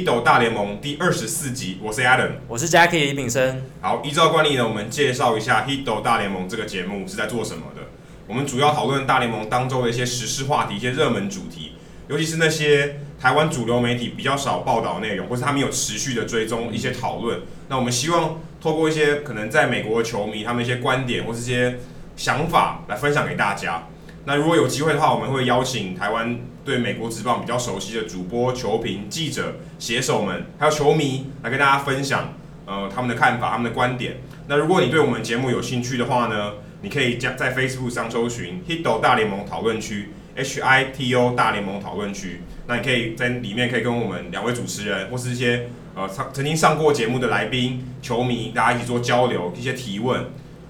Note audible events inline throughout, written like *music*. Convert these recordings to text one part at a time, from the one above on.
Hito 大联盟》第二十四集，我是 Adam，我是 Jackie 李炳生。好，依照惯例呢，我们介绍一下《Hito 大联盟》这个节目是在做什么的。我们主要讨论大联盟当中的一些时事话题、一些热门主题，尤其是那些台湾主流媒体比较少报道内容，或是他们有持续的追踪一些讨论。那我们希望透过一些可能在美国的球迷他们一些观点或是一些想法来分享给大家。那如果有机会的话，我们会邀请台湾对美国职棒比较熟悉的主播、球评、记者、写手们，还有球迷来跟大家分享，呃，他们的看法、他们的观点。那如果你对我们节目有兴趣的话呢，你可以加在 Facebook 上搜寻 “Hito 大联盟讨论区 ”，H I T O 大联盟讨论区。那你可以在里面可以跟我们两位主持人或是一些呃曾曾经上过节目的来宾、球迷，大家一起做交流、一些提问。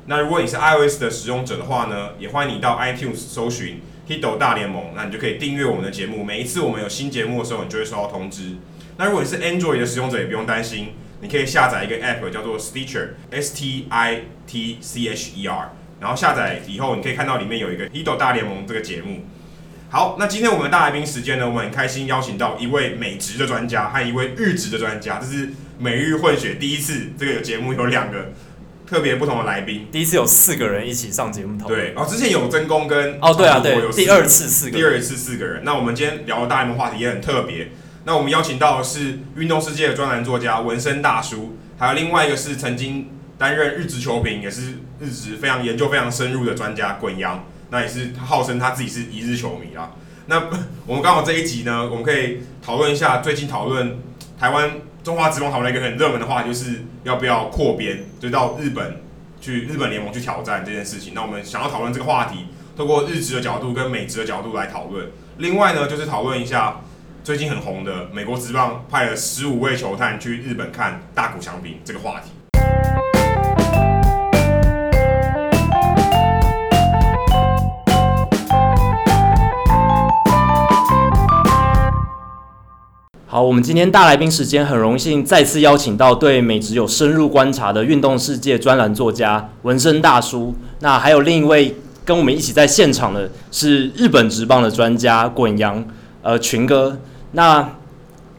那如果你是 iOS 的使用者的话呢，也欢迎你到 iTunes 搜寻 Hito 大联盟，那你就可以订阅我们的节目。每一次我们有新节目的时候，你就会收到通知。那如果你是 Android 的使用者，也不用担心，你可以下载一个 App 叫做 Stitcher，S T I T C H E R，然后下载以后，你可以看到里面有一个 Hito 大联盟这个节目。好，那今天我们的大来宾时间呢，我们很开心邀请到一位美职的专家和一位日职的专家，这是美日混血第一次，这个节目有两个。特别不同的来宾，第一次有四个人一起上节目讨论。对，哦，之前有真功跟哦，对啊，对，第二次四个，第二次四个人。那我们今天聊的大联盟话题也很特别。那我们邀请到的是运动世界的专栏作家纹身大叔，还有另外一个是曾经担任日职球评，也是日职非常研究非常深入的专家滚阳。那也是他号称他自己是一日球迷啊。那 *laughs* 我们刚好这一集呢，我们可以讨论一下最近讨论台湾。中华职棒讨论一个很热门的话题，就是要不要扩编，就到日本去日本联盟去挑战这件事情。那我们想要讨论这个话题，透过日职的角度跟美职的角度来讨论。另外呢，就是讨论一下最近很红的美国职棒派了十五位球探去日本看大谷翔平这个话题。好，我们今天大来宾时间很荣幸再次邀请到对美职有深入观察的运动世界专栏作家文生大叔。那还有另一位跟我们一起在现场的是日本职棒的专家滚阳，呃，群哥。那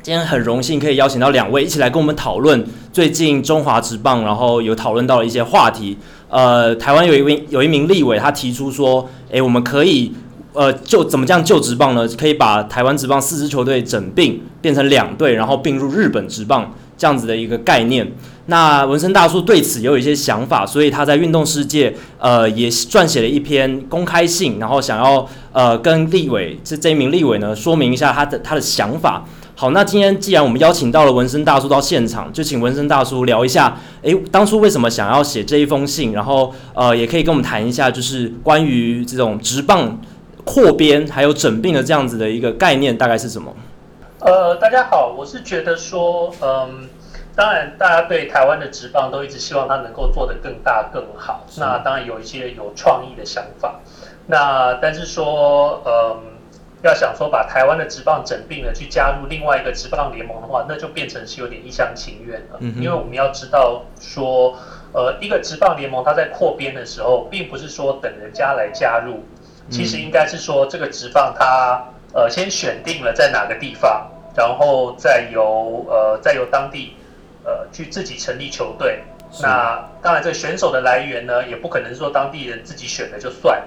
今天很荣幸可以邀请到两位一起来跟我们讨论最近中华职棒，然后有讨论到了一些话题。呃，台湾有一位有一名立委，他提出说，诶，我们可以。呃，就怎么这样救职棒呢？可以把台湾职棒四支球队整并变成两队，然后并入日本职棒这样子的一个概念。那文生大叔对此也有一些想法，所以他在运动世界呃也撰写了一篇公开信，然后想要呃跟立委这这一名立委呢说明一下他的他的想法。好，那今天既然我们邀请到了文生大叔到现场，就请文生大叔聊一下，诶，当初为什么想要写这一封信？然后呃也可以跟我们谈一下，就是关于这种职棒。扩编还有整并的这样子的一个概念大概是什么？呃，大家好，我是觉得说，嗯，当然大家对台湾的职棒都一直希望它能够做得更大更好，那当然有一些有创意的想法，那但是说，嗯，要想说把台湾的职棒整并了去加入另外一个职棒联盟的话，那就变成是有点一厢情愿了，嗯，因为我们要知道说，呃，一个职棒联盟它在扩编的时候，并不是说等人家来加入。其实应该是说，这个职棒它呃先选定了在哪个地方，然后再由呃再由当地呃去自己成立球队。那当然，这个选手的来源呢，也不可能说当地人自己选的就算，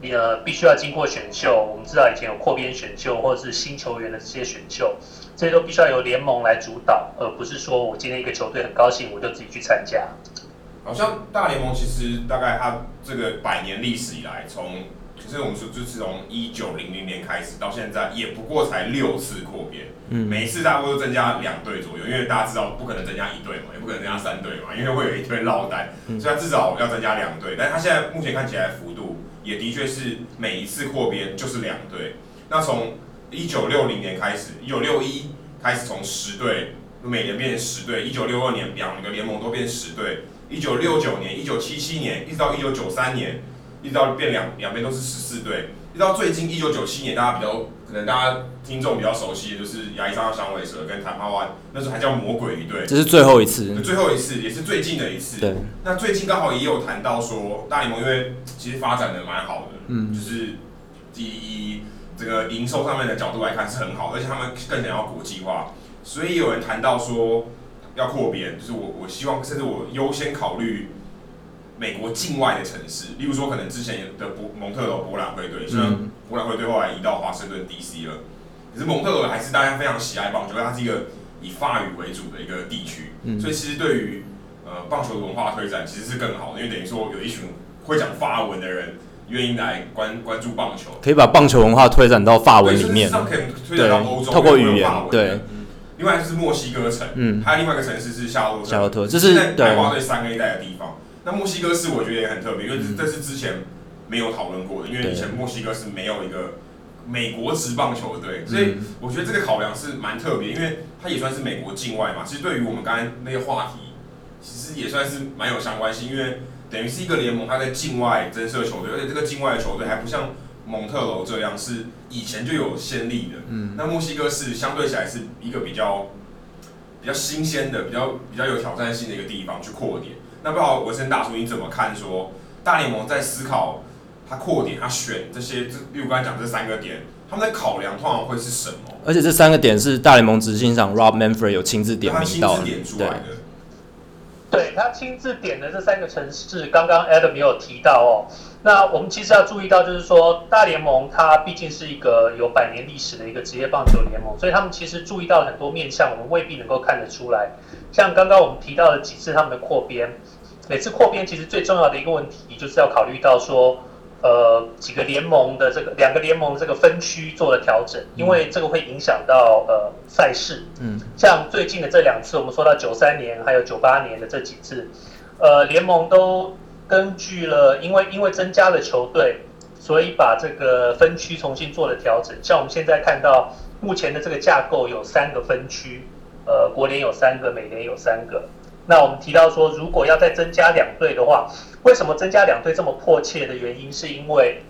你呃必须要经过选秀。我们知道以前有扩编选秀或者是新球员的这些选秀，这些都必须要由联盟来主导，而不是说我今天一个球队很高兴我就自己去参加。好像大联盟其实大概它这个百年历史以来从。其实我们说，就是从一九零零年开始到现在，也不过才六次扩编，嗯，每一次大概都增加两队左右，因为大家知道不可能增加一队嘛，也不可能增加三队嘛，因为会有一队落单，所以它至少要增加两队。但是它现在目前看起来幅度也的确是每一次扩编就是两队。那从一九六零年开始，一九六一开始从十队每年变成十队，一九六二年两个联盟都变十队，一九六九年、一九七七年一直到一九九三年。一直到变两两边都是十四队，一直到最近一九九七年，大家比较可能大家听众比较熟悉的就是亚利桑那响尾蛇跟坦帕湾，那时候还叫魔鬼鱼队。这是最后一次。最后一次也是最近的一次。对。那最近刚好也有谈到说，大联盟因为其实发展的蛮好的，嗯，就是第一这个营收上面的角度来看是很好，而且他们更想要国际化，所以有人谈到说要扩编，就是我我希望甚至我优先考虑美国境外的城市，例如说可能之前的博蒙特娄博览会队，虽然博览会队后来移到华盛顿 DC 了，可是蒙特罗还是大家非常喜爱棒球，它是一个以法语为主的一个地区，所以其实对于呃棒球的文化推展其实是更好的，因为等于说有一群会讲法文的人。愿意来关关注棒球，可以把棒球文化推展到法文里面，对推展到欧洲，透过语言。对，另外就是墨西哥城，嗯，还有另外一个城市是夏洛特，夏洛特，这是在白袜队三 A 带的地方。那墨西哥是我觉得也很特别，因为这是之前没有讨论过的，因为以前墨西哥是没有一个美国职棒球队，所以我觉得这个考量是蛮特别，因为它也算是美国境外嘛。其实对于我们刚才那些话题，其实也算是蛮有相关性，因为。等于是一个联盟，它在境外增设球队，而且这个境外的球队还不像蒙特楼这样是以前就有先例的。嗯，那墨西哥是相对起来是一个比较比较新鲜的、比较比较有挑战性的一个地方去扩点。那不知道文生大叔你怎么看？说大联盟在思考他扩点，他选这些，这例如刚才讲这三个点，他们在考量通常会是什么？而且这三个点是大联盟执行长 Rob Manfred 有亲自点名到的，对。对，他亲自点的这三个城市，刚刚 Adam 也有提到哦。那我们其实要注意到，就是说大联盟它毕竟是一个有百年历史的一个职业棒球联盟，所以他们其实注意到了很多面向，我们未必能够看得出来。像刚刚我们提到的几次他们的扩编，每次扩编其实最重要的一个问题，就是要考虑到说。呃，几个联盟的这个两个联盟的这个分区做了调整，因为这个会影响到呃赛事。嗯，像最近的这两次，我们说到九三年还有九八年的这几次，呃，联盟都根据了，因为因为增加了球队，所以把这个分区重新做了调整。像我们现在看到目前的这个架构有三个分区，呃，国联有三个，美联有三个。那我们提到说，如果要再增加两队的话，为什么增加两队这么迫切的原因，是因为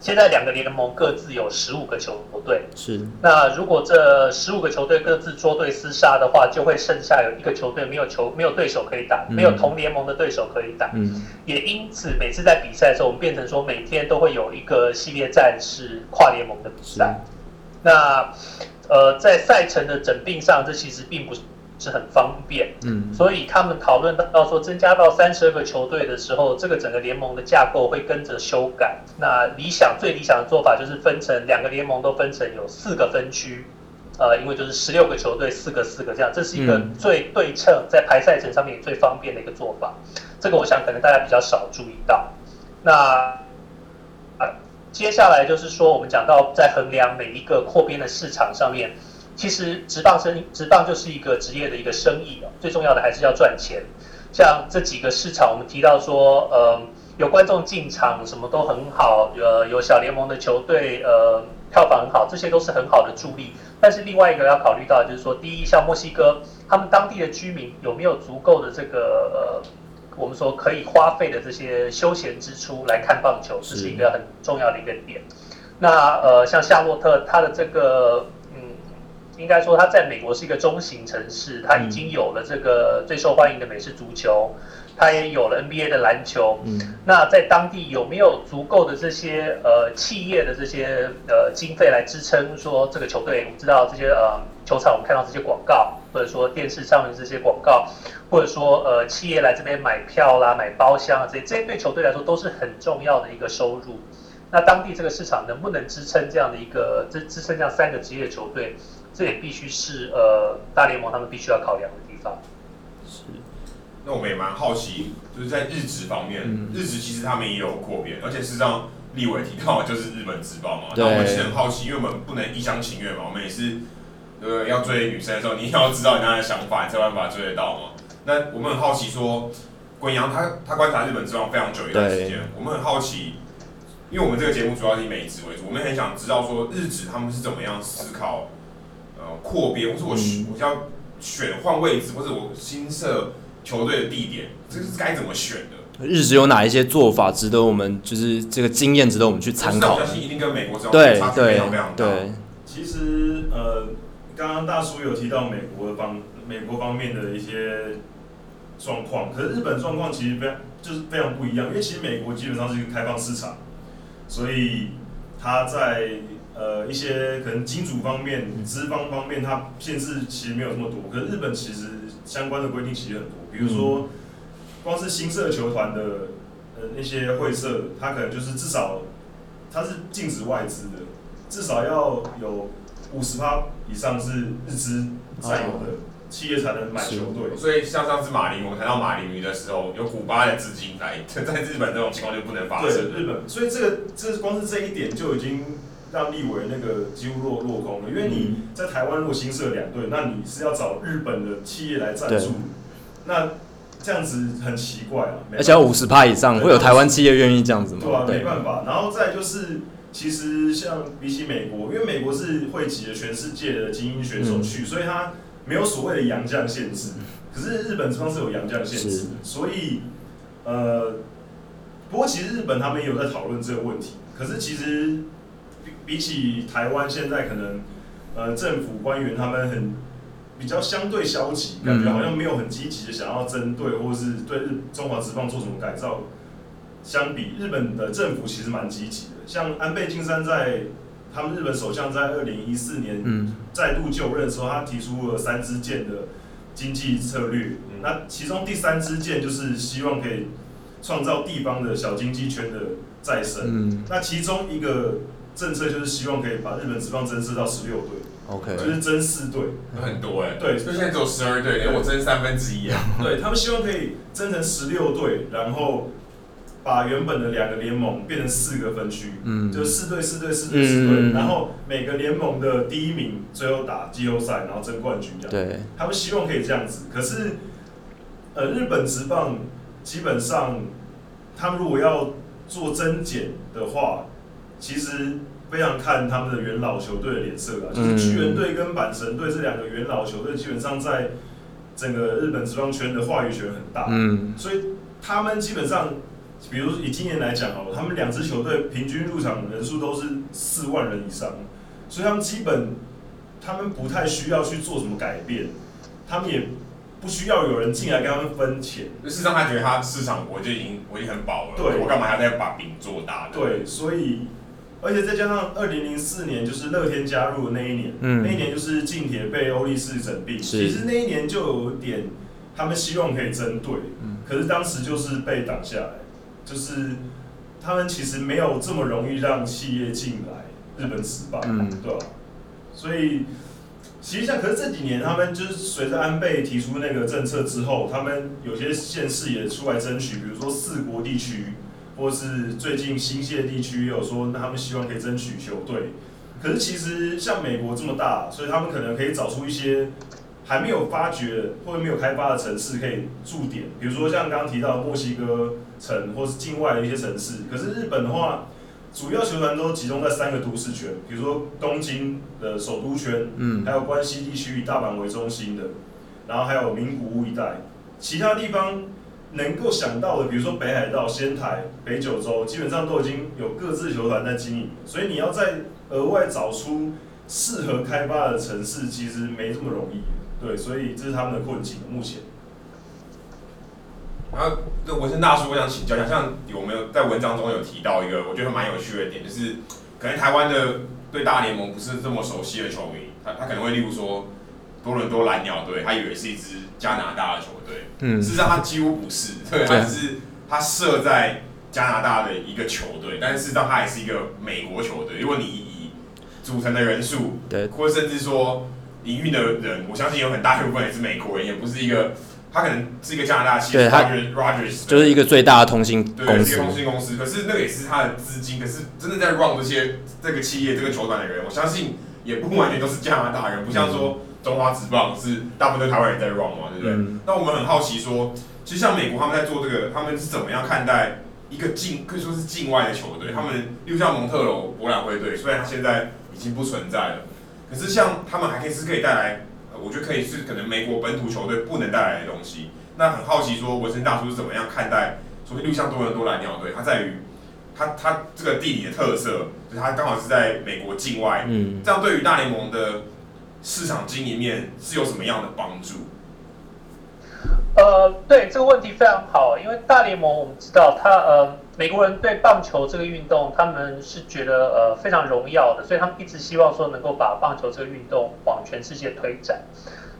现在两个联盟各自有十五个球队。是。那如果这十五个球队各自捉对厮杀的话，就会剩下有一个球队没有球没有对手可以打，没有同联盟的对手可以打。嗯。也因此，每次在比赛的时候，我们变成说每天都会有一个系列战是跨联盟的比赛。那呃，在赛程的整并上，这其实并不是。很方便，嗯，所以他们讨论到说增加到三十二个球队的时候，这个整个联盟的架构会跟着修改。那理想最理想的做法就是分成两个联盟都分成有四个分区，呃，因为就是十六个球队四个四个这样，这是一个最对称在排赛程上面也最方便的一个做法。这个我想可能大家比较少注意到。那啊，接下来就是说我们讲到在衡量每一个扩编的市场上面。其实职棒生职棒就是一个职业的一个生意哦，最重要的还是要赚钱。像这几个市场，我们提到说，呃，有观众进场，什么都很好，呃，有小联盟的球队，呃，票房很好，这些都是很好的助力。但是另外一个要考虑到，就是说，第一，像墨西哥，他们当地的居民有没有足够的这个，呃，我们说可以花费的这些休闲支出来看棒球，这是一个很重要的一个点。那呃，像夏洛特，它的这个。应该说，它在美国是一个中型城市，它已经有了这个最受欢迎的美式足球，它也有了 NBA 的篮球。嗯，那在当地有没有足够的这些呃企业的这些呃经费来支撑说这个球队？我们知道这些呃球场，我们看到这些广告，或者说电视上面这些广告，或者说呃企业来这边买票啦、买包厢啊，这些这些对球队来说都是很重要的一个收入。那当地这个市场能不能支撑这样的一个支支撑这样三个职业球队？这也必须是呃大联盟他们必须要考量的地方。是，那我们也蛮好奇，就是在日职方面，嗯、日职其实他们也有扩编，而且事实上立委提到就是日本职棒嘛。对那我们其实很好奇，因为我们不能一厢情愿嘛，我们也是呃要追女生的时候，你要知道人家的想法，你才有办法追得到嘛。那我们很好奇说，滚阳他他观察日本职棒非常久一段时间，我们很好奇，因为我们这个节目主要是以美职为主，我们很想知道说日职他们是怎么样思考。扩编，或是我我要选换位置，或者我新设球队的地点，这个是该怎么选的？日职有哪一些做法值得我们，就是这个经验值得我们去参考？我相信一定跟美国差距非常非常大。对，其实呃，刚刚大叔有提到美国的方美国方面的一些状况，可是日本状况其实非常就是非常不一样，因为其实美国基本上是一个开放市场，所以他在。呃一些可能金主方面、资方方面，它限制其实没有这么多。可是日本其实相关的规定其实很多，比如说光是新社球团的呃那些会社，它可能就是至少它是禁止外资的，至少要有五十趴以上是日资占有的。企业才能买球队，所以像上次马林，我们谈到马林鱼的时候，有古巴的资金来，在日本这种情况就不能发生。对，日本，所以这个这光是这一点就已经让立委那个几乎落落空了。因为你在台湾如果新设两队，那你是要找日本的企业来赞助，那这样子很奇怪啊。而且要五十趴以上，会有台湾企业愿意这样子吗？对啊，没办法。然后再就是，其实像比起美国，因为美国是汇集了全世界的精英选手去，嗯、所以他。没有所谓的洋将限制，可是日本这方是有洋将限制，所以呃，不过其实日本他们也有在讨论这个问题。可是其实比比起台湾现在可能呃政府官员他们很比较相对消极，感觉好像没有很积极的想要针对或是对日中华职棒做什么改造。相比日本的政府其实蛮积极的，像安倍晋三在。他们日本首相在二零一四年再度就任的时候，他提出了三支箭的经济策略。那其中第三支箭就是希望可以创造地方的小经济圈的再生。那其中一个政策就是希望可以把日本职棒增设到十六队，OK，就是增四队，很多哎。对，就现在只有十二队，连我增三分之一啊。对，他们希望可以增成十六队，然后。把原本的两个联盟变成四个分区，嗯，就四队四队四队四队，然后每个联盟的第一名最后打季后赛，然后争冠军这样。对，他们希望可以这样子。可是，呃，日本职棒基本上，他们如果要做增减的话，其实非常看他们的元老球队的脸色啊。就是巨人队跟阪神队这两个元老球队，基本上在整个日本职棒圈的话语权很大。嗯，所以他们基本上。比如以今年来讲哦，他们两支球队平均入场人数都是四万人以上，所以他们基本他们不太需要去做什么改变，他们也不需要有人进来跟他们分钱。事实上，他觉得他市场我就已经我已经很饱了，对，我干嘛还要再把饼做大？对，所以而且再加上二零零四年就是乐天加入的那一年，嗯，那一年就是近铁被欧力士整并，其实那一年就有点他们希望可以针对，嗯，可是当时就是被挡下来。就是他们其实没有这么容易让企业进来日本职棒，嗯，对吧？所以其实像，可是这几年他们就是随着安倍提出那个政策之后，他们有些县市也出来争取，比如说四国地区，或是最近新潟地区也有说，那他们希望可以争取球队。可是其实像美国这么大，所以他们可能可以找出一些。还没有发掘或者没有开发的城市可以驻点，比如说像刚刚提到墨西哥城，或是境外的一些城市。可是日本的话，主要球团都集中在三个都市圈，比如说东京的首都圈，嗯，还有关西地区以大阪为中心的，然后还有名古屋一带。其他地方能够想到的，比如说北海道、仙台、北九州，基本上都已经有各自球团在经营。所以你要再额外找出适合开发的城市，其实没这么容易。对，所以这是他们的困境。目前，然后这文生大叔，我想请教一下，像有没有在文章中有提到一个我觉得蛮有趣的点，就是可能台湾的对大联盟不是这么熟悉的球迷，他他可能会例如说多伦多蓝鸟队，他以为是一支加拿大的球队，嗯，事实上他几乎不是，*laughs* 对，他只是他设在加拿大的一个球队，但是事实上他也是一个美国球队。如果你以组成的人数，对，或者甚至说。营运的人，我相信有很大一部分也是美国人，也不是一个，他可能是一个加拿大企业，Rogers 就是一个最大的通信公司，通信公司。可是那个也是他的资金，可是真的在 run 这些这个企业、这个球团的人，我相信也不完全都是加拿大人，不像说中华职棒是大部分都台湾人在 run 嘛，对不对？嗯、那我们很好奇说，其实像美国他们在做这个，他们是怎么样看待一个境可以说是境外的球队？他们，例如像蒙特娄博览会队，虽然他现在已经不存在了。可是像他们还可以是可以带来，我觉得可以是可能美国本土球队不能带来的东西。那很好奇说，文生大叔是怎么样看待？所谓六项多伦多蓝鸟队，它在于它它这个地理的特色，就是它刚好是在美国境外，嗯，这样对于大联盟的市场经营面是有什么样的帮助？呃，对这个问题非常好，因为大联盟我们知道它呃美国人对棒球这个运动，他们是觉得呃非常荣耀的，所以他们一直希望说能够把棒球这个运动往全世界推展。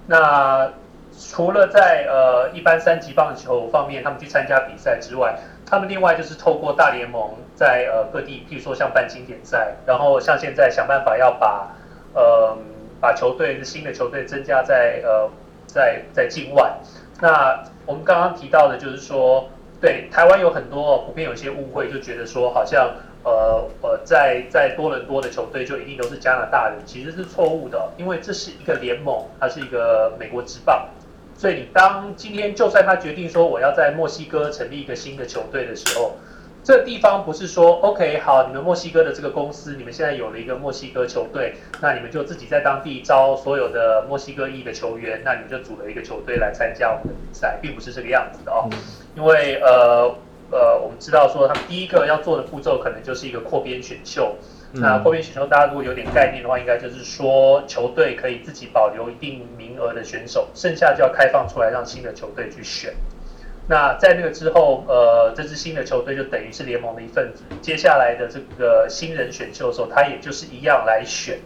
那除了在呃一般三级棒球方面，他们去参加比赛之外，他们另外就是透过大联盟在呃各地，譬如说像办经典赛，然后像现在想办法要把呃把球队新的球队增加在呃在在境外。那我们刚刚提到的就是说，对台湾有很多普遍有些误会，就觉得说好像呃呃在在多伦多的球队就一定都是加拿大人，其实是错误的，因为这是一个联盟，它是一个美国职棒。所以你当今天就算他决定说我要在墨西哥成立一个新的球队的时候，这个地方不是说 OK 好，你们墨西哥的这个公司，你们现在有了一个墨西哥球队，那你们就自己在当地招所有的墨西哥裔的球员，那你们就组了一个球队来参加我们的比赛，并不是这个样子的哦。因为呃呃，我们知道说他们第一个要做的步骤可能就是一个扩编选秀。那扩编选秀，大家如果有点概念的话，应该就是说球队可以自己保留一定名额的选手，剩下就要开放出来让新的球队去选。那在那个之后，呃，这支新的球队就等于是联盟的一份子。接下来的这个新人选秀的时候，他也就是一样来选。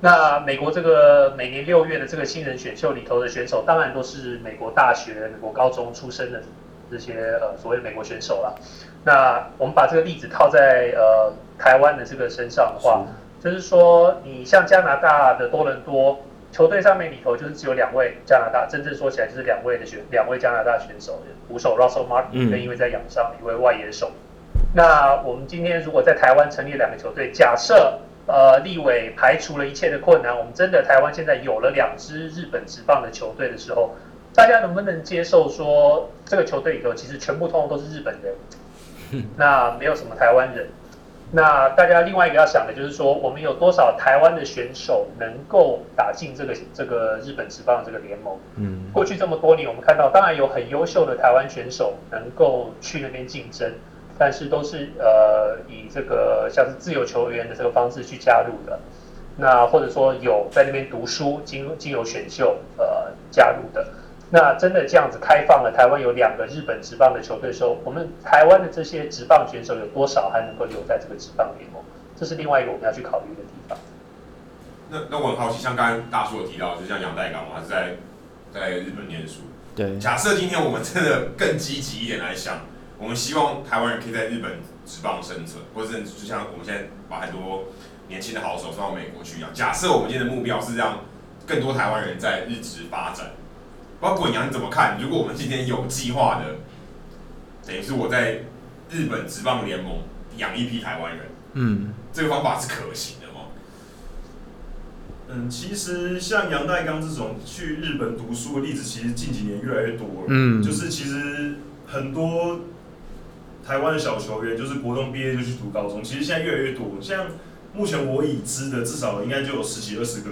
那美国这个每年六月的这个新人选秀里头的选手，当然都是美国大学、美国高中出身的这些呃所谓的美国选手了。那我们把这个例子套在呃台湾的这个身上的话，就是说，你像加拿大的多伦多球队上面里头，就是只有两位加拿大，真正说起来就是两位的选两位加拿大选手，捕手 Russell Martin 跟一位在洋上一位外野手。那我们今天如果在台湾成立两个球队，假设呃立委排除了一切的困难，我们真的台湾现在有了两支日本职棒的球队的时候，大家能不能接受说这个球队里头其实全部通通都是日本人？*laughs* 那没有什么台湾人，那大家另外一个要想的就是说，我们有多少台湾的选手能够打进这个这个日本职棒这个联盟？嗯，过去这么多年，我们看到当然有很优秀的台湾选手能够去那边竞争，但是都是呃以这个像是自由球员的这个方式去加入的，那或者说有在那边读书经经由选秀呃加入的。那真的这样子开放了，台湾有两个日本职棒的球队的时候，我们台湾的这些职棒选手有多少还能够留在这个职棒联盟？这是另外一个我们要去考虑的地方。那那我很好奇，像刚刚大叔有提到，就像杨代刚嘛，他是在在日本念书。对。假设今天我们真的更积极一点来想，我们希望台湾人可以在日本职棒生存，或者是就像我们现在把很多年轻的好手送到美国去一样。假设我们今天的目标是让更多台湾人在日职发展。包括滚阳你怎么看？如果我们今天有计划的，等于是我在日本职棒联盟养一批台湾人，嗯，这个方法是可行的吗？嗯，其实像杨代刚这种去日本读书的例子，其实近几年越来越多了。嗯，就是其实很多台湾的小球员，就是国中毕业就去读高中，其实现在越来越多。像目前我已知的，至少应该就有十几二十个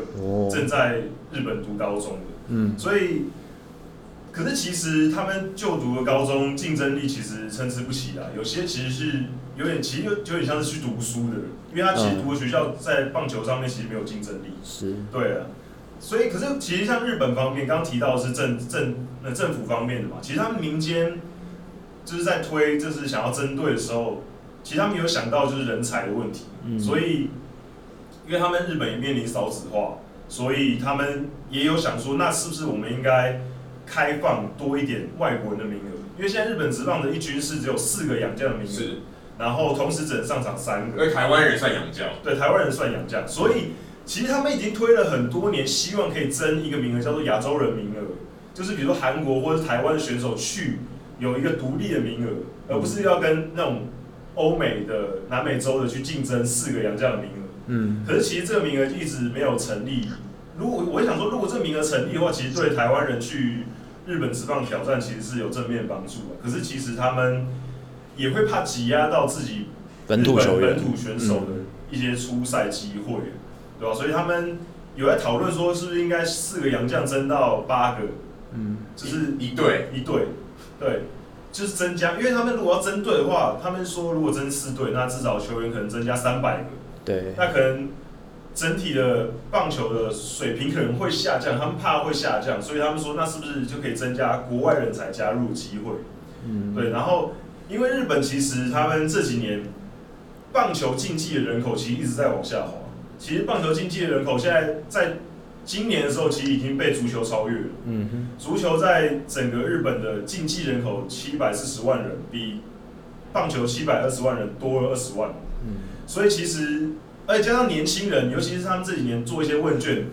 正在日本读高中的。嗯，所以。可是其实他们就读的高中竞争力其实参差不齐啊，有些其实是有点，其实有有点像是去读书的，因为他其实读的学校在棒球上面其实没有竞争力。是。对啊，所以可是其实像日本方面，刚刚提到的是政政那政府方面的嘛，其实他们民间就是在推，就是想要针对的时候，其实他们有想到就是人才的问题。嗯。所以，因为他们日本也面临少子化，所以他们也有想说，那是不是我们应该？开放多一点外国人的名额，因为现在日本职棒的一军是只有四个洋将的名额，是，然后同时只能上场三个。因为台湾人算洋将，对，台湾人算洋将，所以其实他们已经推了很多年，希望可以争一个名额，叫做亚洲人名额，就是比如说韩国或者台湾的选手去有一个独立的名额，而不是要跟那种欧美的、南美洲的去竞争四个洋将的名额。嗯，可是其实这个名额一直没有成立。如果我想说，如果这名额成立的话，其实对台湾人去日本职棒挑战其实是有正面帮助的。可是其实他们也会怕挤压到自己本土球员、本土选手的一些出赛机会，对吧？所以他们有在讨论说，是不是应该四个洋将增到八个？嗯，就是一队一队，对，就是增加。因为他们如果要增队的话，他们说如果增四队，那至少球员可能增加三百个。对，那可能。整体的棒球的水平可能会下降，他们怕会下降，所以他们说，那是不是就可以增加国外人才加入机会？嗯，对。然后因为日本其实他们这几年棒球竞技的人口其实一直在往下滑。其实棒球竞技的人口现在在今年的时候，其实已经被足球超越了。嗯哼，足球在整个日本的竞技人口七百四十万人，比棒球七百二十万人多了二十万。嗯，所以其实而且加上年轻人，尤其是他们这几年做一些问卷，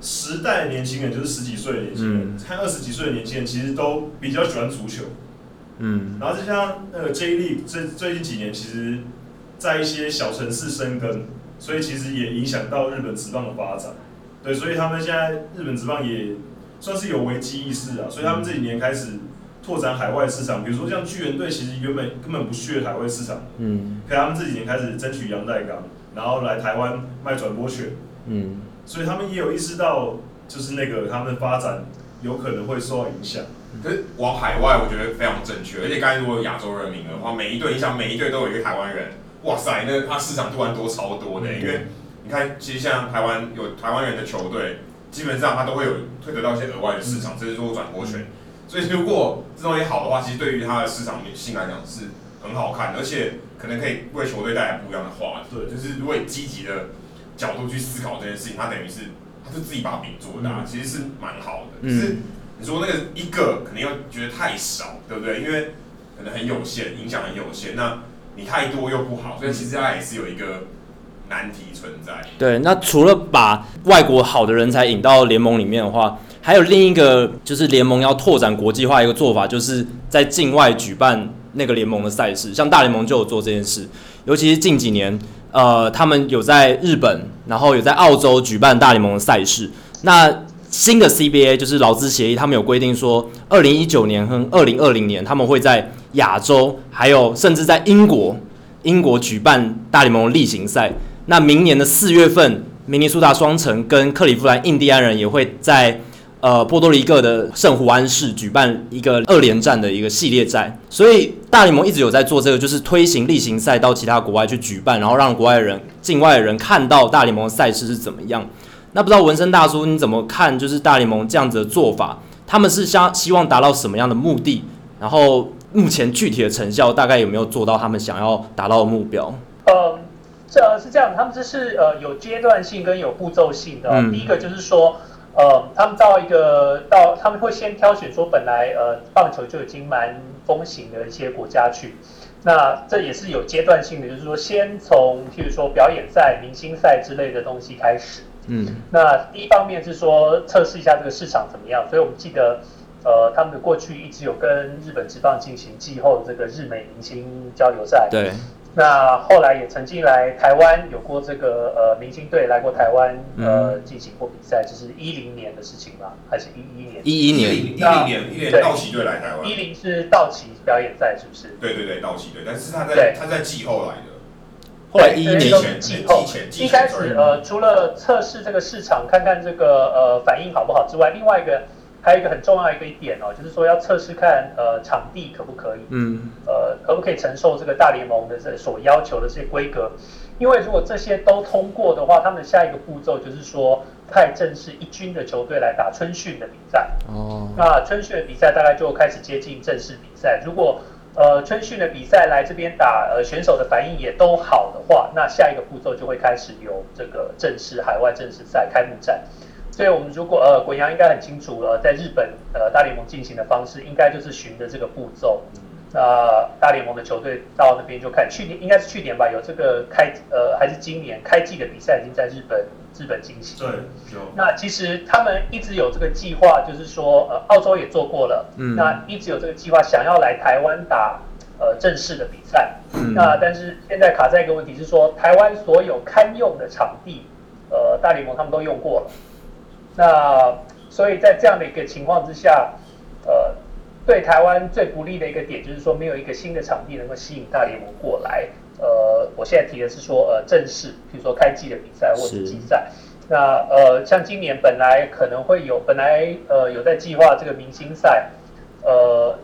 时代年轻人就是十几岁的年轻人，看二十几岁的年轻人，其实都比较喜欢足球。嗯，然后就像那个 J League 最最近几年，其实，在一些小城市生根，所以其实也影响到日本职棒的发展。对，所以他们现在日本职棒也算是有危机意识啊，所以他们这几年开始拓展海外市场，比如说像巨人队，其实原本根本不屑海外市场，嗯，可他们这几年开始争取阳岱钢，然后来台湾卖转播权，嗯，所以他们也有意识到，就是那个他们的发展有可能会受到影响。可是往海外，我觉得非常正确。而且刚才如果有亚洲人民的话，每一队，你想每一队都有一个台湾人，哇塞，那他市场突然多超多的。因为你看，其实像台湾有台湾人的球队，基本上他都会有会得到一些额外的市场，这是说转播权。所以如果这东西好的话，其实对于他的市场性来讲是很好看，而且可能可以为球队带来不一样的话题。对，就是如果以积极的角度去思考这件事情，他等于是他是自己把饼做大，其实是蛮好的。是。你说那个一个可能又觉得太少，对不对？因为可能很有限，影响很有限。那你太多又不好，所以其实它也是有一个难题存在。对，那除了把外国好的人才引到联盟里面的话，还有另一个就是联盟要拓展国际化一个做法，就是在境外举办那个联盟的赛事。像大联盟就有做这件事，尤其是近几年，呃，他们有在日本，然后有在澳洲举办大联盟的赛事。那新的 CBA 就是劳资协议，他们有规定说，二零一九年和二零二零年他们会在亚洲，还有甚至在英国，英国举办大联盟的例行赛。那明年的四月份，明尼苏达双城跟克利夫兰印第安人也会在呃波多黎各的圣胡安市举办一个二连战的一个系列赛。所以大联盟一直有在做这个，就是推行例行赛到其他国外去举办，然后让国外的人、境外的人看到大联盟的赛事是怎么样。那不知道文生大叔你怎么看？就是大联盟这样子的做法，他们是想希望达到什么样的目的？然后目前具体的成效大概有没有做到他们想要达到的目标？嗯，这是这样，他们这是呃有阶段性跟有步骤性的。嗯、第一个就是说，呃，他们到一个到他们会先挑选说本来呃棒球就已经蛮风行的一些国家去，那这也是有阶段性的，就是说先从譬如说表演赛、明星赛之类的东西开始。嗯，那第一方面是说测试一下这个市场怎么样，所以我们记得，呃，他们的过去一直有跟日本职棒进行季后这个日美明星交流赛。对。那后来也曾经来台湾有过这个呃明星队来过台湾呃进行过比赛，就是一零年的事情吗？还是一一年？一一年，一零年，一零年道奇队来台湾。一零是道奇表演赛，是不是？对对对，道奇队，但是他在他在季后来的。后来一一年前，季后一开始呃，除了测试这个市场，看看这个呃反应好不好之外，另外一个还有一个很重要一个一点哦，就是说要测试看呃场地可不可以，嗯，呃可不可以承受这个大联盟的这所要求的这些规格，因为如果这些都通过的话，他们下一个步骤就是说派正式一军的球队来打春训的比赛，哦，那春训的比赛大概就开始接近正式比赛，如果呃，春训的比赛来这边打，呃，选手的反应也都好的话，那下一个步骤就会开始有这个正式海外正式赛开幕战。所以，我们如果呃，国阳应该很清楚了，在日本呃大联盟进行的方式，应该就是循着这个步骤。那、呃、大联盟的球队到那边就看，去年应该是去年吧，有这个开呃还是今年开季的比赛已经在日本日本进行。对，那其实他们一直有这个计划，就是说呃澳洲也做过了，嗯，那一直有这个计划想要来台湾打呃正式的比赛。嗯，那但是现在卡在一个问题是说，台湾所有堪用的场地，呃大联盟他们都用过了。那所以在这样的一个情况之下，呃。对台湾最不利的一个点就是说，没有一个新的场地能够吸引大联盟过来。呃，我现在提的是说，呃，正式，比如说开季的比赛或者季赛。那呃，像今年本来可能会有，本来呃有在计划这个明星赛，呃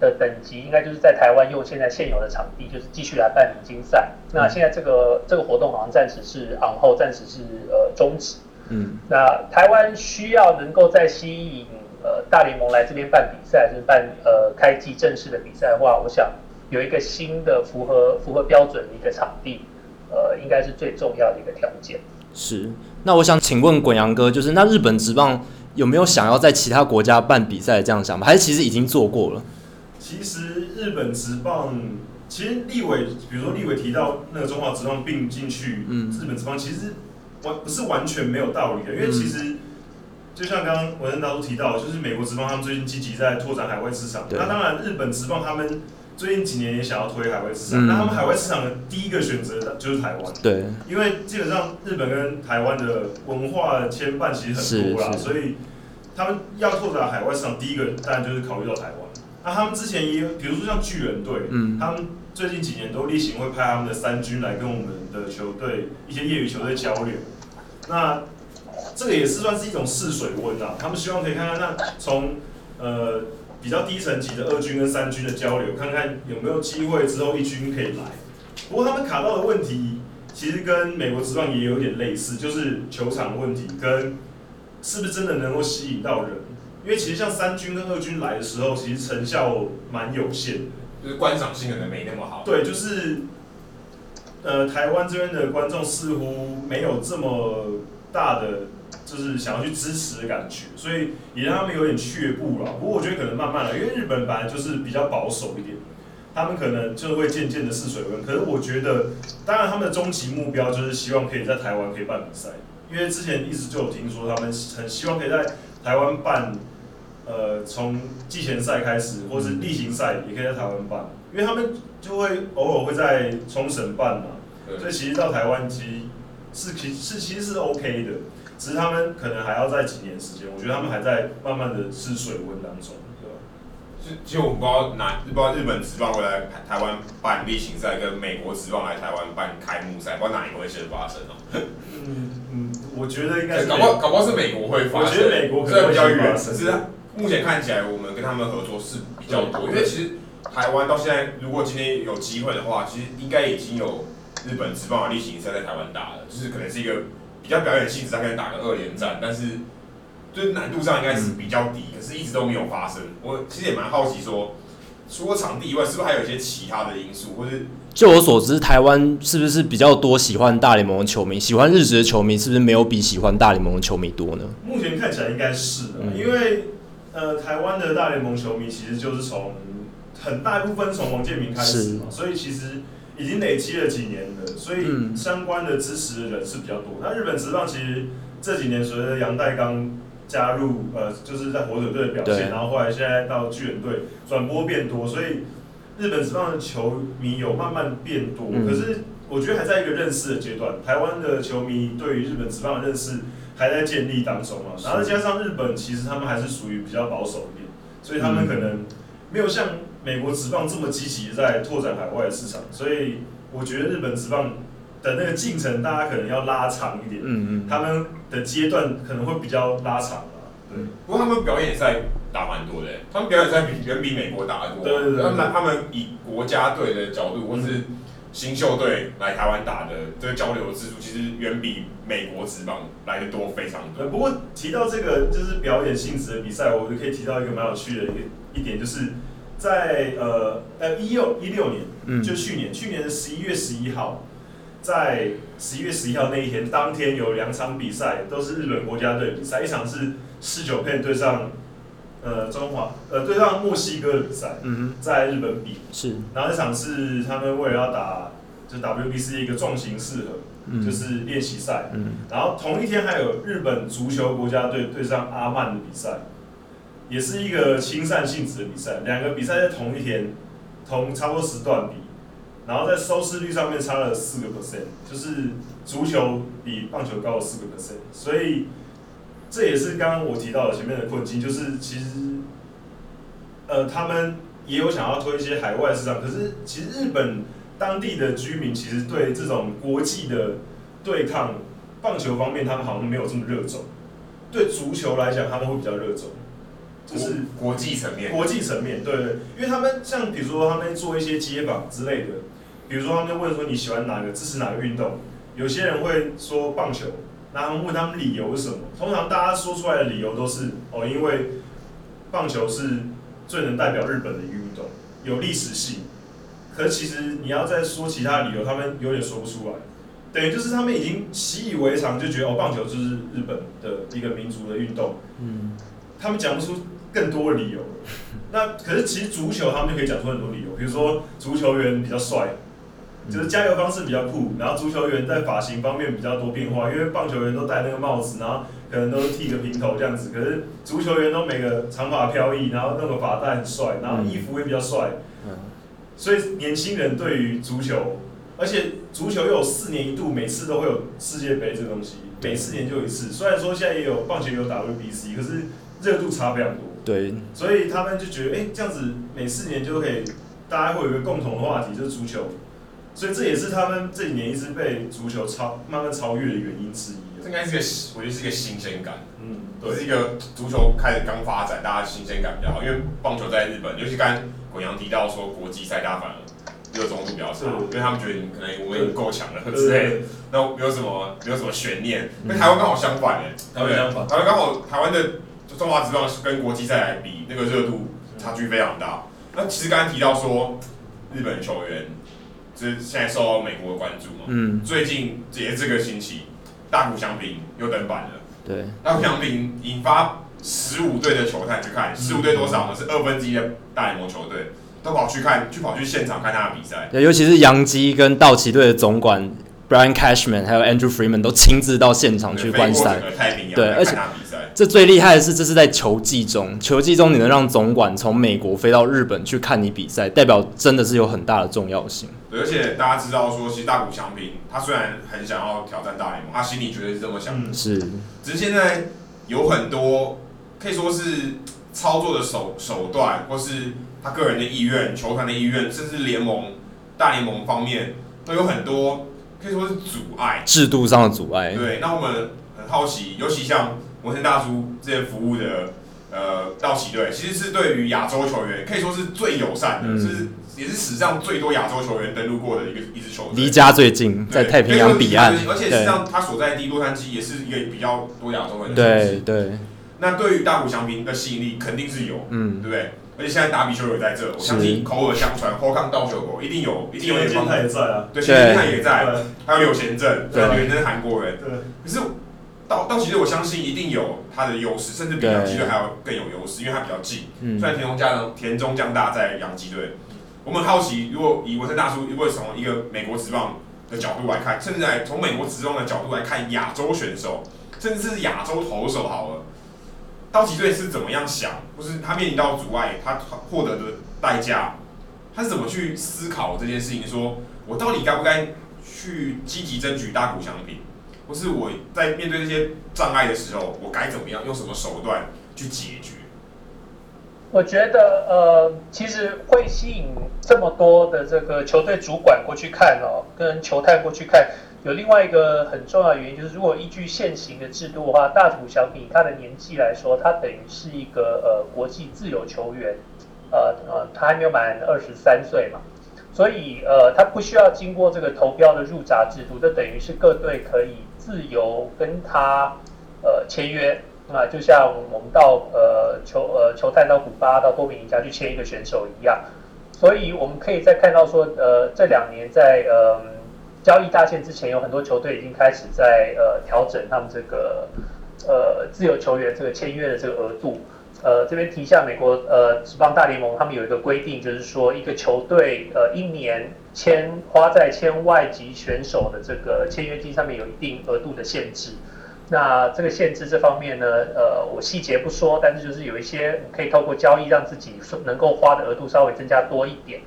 的等级，应该就是在台湾用现在现有的场地，就是继续来办明星赛。那现在这个这个活动好像暂时是昂后，暂时是呃终止。嗯。那台湾需要能够再吸引。呃，大联盟来这边办比赛，就是办呃开季正式的比赛的话，我想有一个新的符合符合标准的一个场地，呃，应该是最重要的一个条件。是，那我想请问滚扬哥，就是那日本职棒有没有想要在其他国家办比赛这样想法？还是其实已经做过了？其实日本职棒，其实立委，比如说立委提到那个中华职棒并进去，嗯，日本职棒其实完不是完全没有道理的，因为其实就像刚刚文生大叔提到，就是美国职棒他们最近积极在拓展海外市场，那当然日本职棒他们。最近几年也想要推海外市场，那、嗯、他们海外市场的第一个选择就是台湾。对，因为基本上日本跟台湾的文化牵绊其实很多啦，所以他们要拓展海外市场，第一个当然就是考虑到台湾。那他们之前也有，比如说像巨人队，嗯，他们最近几年都例行会派他们的三军来跟我们的球队一些业余球队交流。那这个也是算是一种试水温啊，他们希望可以看看那从呃。比较低层级的二军跟三军的交流，看看有没有机会之后一军可以来。不过他们卡到的问题，其实跟美国职棒也有点类似，就是球场问题跟是不是真的能够吸引到人。因为其实像三军跟二军来的时候，其实成效蛮有限的，就是观赏性可能没那么好。对，就是呃，台湾这边的观众似乎没有这么大的。就是想要去支持的感觉，所以也让他们有点却步了。不过我觉得可能慢慢的，因为日本本来就是比较保守一点，他们可能就会渐渐的试水温。可是我觉得，当然他们的终极目标就是希望可以在台湾可以办比赛，因为之前一直就有听说他们很希望可以在台湾办，呃，从季前赛开始，或是例行赛也可以在台湾办，因为他们就会偶尔会在冲绳办嘛，所以其实到台湾其实是其是其实是 OK 的。只是他们可能还要在几年时间，我觉得他们还在慢慢的试水温当中，对吧？其实我们不知道哪，不知道日本职棒会来台湾办例行赛，跟美国职棒来台湾办开幕赛，不知道哪一个会先发生哦。嗯嗯，我觉得应该是搞不好搞不好是美国会发生，我觉得美国可能会先发生。只是目前看起来，我们跟他们合作是比较多，因为其实台湾到现在，如果今天有机会的话，其实应该已经有日本职棒的例行赛在台湾打了，就是可能是一个。比较表演性质，他可以打个二连战，但是就是难度上应该是比较低，可是一直都没有发生。我其实也蛮好奇说，说除了场地以外，是不是还有一些其他的因素？或是就我所知，台湾是不是比较多喜欢大联盟的球迷？喜欢日职的球迷是不是没有比喜欢大联盟的球迷多呢？目前看起来应该是的，嗯、因为呃，台湾的大联盟球迷其实就是从很大一部分从王建民开始嘛，所以其实。已经累积了几年了，所以相关的支持的人是比较多。那日本职棒其实这几年随着杨代刚加入，呃，就是在火腿队的表现，然后后来现在到巨人队转播变多，所以日本职棒的球迷有慢慢变多。可是我觉得还在一个认识的阶段，台湾的球迷对于日本职棒的认识还在建立当中嘛。然后再加上日本其实他们还是属于比较保守一点，所以他们可能没有像。美国职棒这么积极在拓展海外的市场，所以我觉得日本职棒的那个进程，大家可能要拉长一点。嗯嗯。他们的阶段可能会比较拉长啊。对。不过他们表演赛打蛮多的，他们表演赛比远比美国打得多。对对对。他们他们以国家队的角度，或是新秀队来台湾打的这个交流的次数，其实远比美国职棒来的多非常多。不过提到这个就是表演性质的比赛，我就可以提到一个蛮有趣的一个一点，就是。在呃呃一六一六年，嗯，就去年，去年的十一月十一号，在十一月十一号那一天，当天有两场比赛，都是日本国家队比赛，一场是四九片对上呃中华呃对上墨西哥的比赛，嗯，在日本比。是，然后一场是他们为了要打就 WBC 一个重型适合，嗯，就是练习赛，嗯，然后同一天还有日本足球国家队对上阿曼的比赛。也是一个亲善性质的比赛，两个比赛在同一天，同差不多时段比，然后在收视率上面差了四个 percent，就是足球比棒球高了四个 percent，所以这也是刚刚我提到的前面的困境，就是其实，呃，他们也有想要推一些海外市场，可是其实日本当地的居民其实对这种国际的对抗棒球方面，他们好像没有这么热衷，对足球来讲，他们会比较热衷。就是国际层面，国际层面，对。对，因为他们像比如说他们做一些街访之类的，比如说他们问说你喜欢哪个，支持哪个运动，有些人会说棒球，然后问他们理由是什么？通常大家说出来的理由都是哦，因为棒球是最能代表日本的运动，有历史性，可是其实你要再说其他理由，他们有点说不出来。等于就是他们已经习以为常，就觉得哦，棒球就是日本的一个民族的运动。嗯，他们讲不出更多的理由。那可是其实足球他们就可以讲出很多理由，比如说足球员比较帅，就是加油方式比较酷，然后足球员在发型方面比较多变化，因为棒球员都戴那个帽子，然后可能都是剃个平头这样子，可是足球员都每个长发飘逸，然后弄个发带很帅，然后衣服也比较帅。嗯，所以年轻人对于足球。而且足球又有四年一度，每次都会有世界杯这个东西，每四年就有一次。虽然说现在也有棒球也有 WBC，可是热度差非常多。对。所以他们就觉得，哎、欸，这样子每四年就可以，大家会有一个共同的话题，就是足球。所以这也是他们这几年一直被足球超慢慢超越的原因之一。这应该是个，我觉得是一个新鲜感。嗯，对，是一个足球开始刚发展，大家新鲜感比较好。因为棒球在日本，尤其刚滚阳提到说国际赛，大家反而。热衷度比较少，因为他们觉得你可能我已经够强了之类的，那没有什么没有什么悬念。跟台湾刚好相反哎，台湾相反，台湾刚好台湾的中华职棒跟国际赛来比，那个热度差距非常大。那其实刚才提到说，日本球员就是现在受到美国的关注嘛，嗯，最近也是这个星期，大谷翔平又登板了，对，大谷翔平引发十五队的球探去看，十五队多少呢？是二分之一的大联盟球队。都跑去看，去跑去现场看他的比赛。对，尤其是洋基跟道奇队的总管 Brian Cashman，还有 Andrew Freeman 都亲自到现场去观赛。对，而且这最厉害的是，这是在球季中，球季中你能让总管从美国飞到日本去看你比赛，代表真的是有很大的重要性。对，而且大家知道说，其实大谷翔平他虽然很想要挑战大联盟，他心里绝对是这么想的。嗯、是，只是现在有很多可以说是操作的手手段，或是。他个人的意愿、球团的意愿，甚至联盟、大联盟方面都有很多可以说是阻碍，制度上的阻碍。对，那我们很好奇，尤其像文森大叔之前服务的呃道奇队，其实是对于亚洲球员可以说是最友善的，嗯、是也是史上最多亚洲球员登陆过的一个一支球队，离家最近，在太平洋彼岸，而且实际上他所在地洛杉矶也是一个比较多亚洲人的对对，那对于大谷翔平的吸引力肯定是有，嗯，对不对？而且现在打比修有在这，我相信口耳相传，后康道球狗一定有，一定有点帮他也在啊。对，田中泰也在，还有柳贤镇，对，柳贤镇是韩国人。对。可是道道奇队，我相信一定有他的优势，甚至比洋基队还要更有优势，因为他比较近。嗯。虽然田中将呢，田中将大在洋基队，我们好奇，如果以文森大叔，如果从一个美国职棒的角度来看，甚至来从美国职棒的角度来看亚洲选手，甚至是亚洲投手，好了。道奇队是怎么样想，或是他面临到阻碍，他获得的代价，他是怎么去思考这件事情？说我到底该不该去积极争取大谷翔平，或是我在面对这些障碍的时候，我该怎么样用什么手段去解决？我觉得，呃，其实会吸引这么多的这个球队主管过去看哦，跟球探过去看。有另外一个很重要的原因，就是如果依据现行的制度的话，大谷翔平他的年纪来说，他等于是一个呃国际自由球员，呃呃，他还没有满二十三岁嘛，所以呃他不需要经过这个投标的入闸制度，这等于是各队可以自由跟他呃签约啊，就像我们到呃球呃球探到古巴到多米尼加去签一个选手一样，所以我们可以再看到说呃这两年在呃。交易大限之前，有很多球队已经开始在呃调整他们这个呃自由球员这个签约的这个额度。呃，这边提一下美国呃职棒大联盟，他们有一个规定，就是说一个球队呃一年签花在签外籍选手的这个签约金上面有一定额度的限制。那这个限制这方面呢，呃，我细节不说，但是就是有一些可以透过交易让自己能够花的额度稍微增加多一点。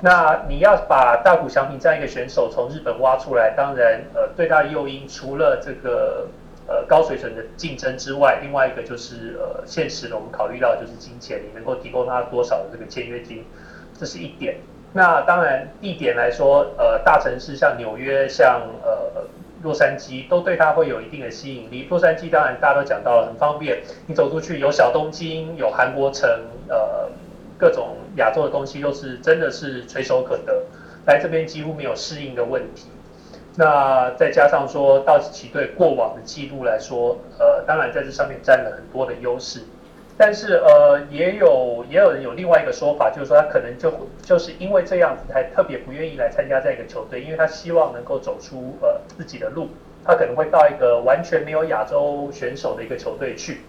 那你要把大谷翔平这样一个选手从日本挖出来，当然，呃，最大的诱因除了这个呃高水准的竞争之外，另外一个就是呃现实的，我们考虑到就是金钱，你能够提供他多少的这个签约金，这是一点。那当然地点来说，呃，大城市像纽约、像呃洛杉矶，都对它会有一定的吸引力。洛杉矶当然大家都讲到了，很方便，你走出去有小东京，有韩国城，呃。各种亚洲的东西都是真的是垂手可得，来这边几乎没有适应的问题。那再加上说道奇队过往的记录来说，呃，当然在这上面占了很多的优势。但是呃，也有也有人有另外一个说法，就是说他可能就就是因为这样子，才特别不愿意来参加这样一个球队，因为他希望能够走出呃自己的路，他可能会到一个完全没有亚洲选手的一个球队去。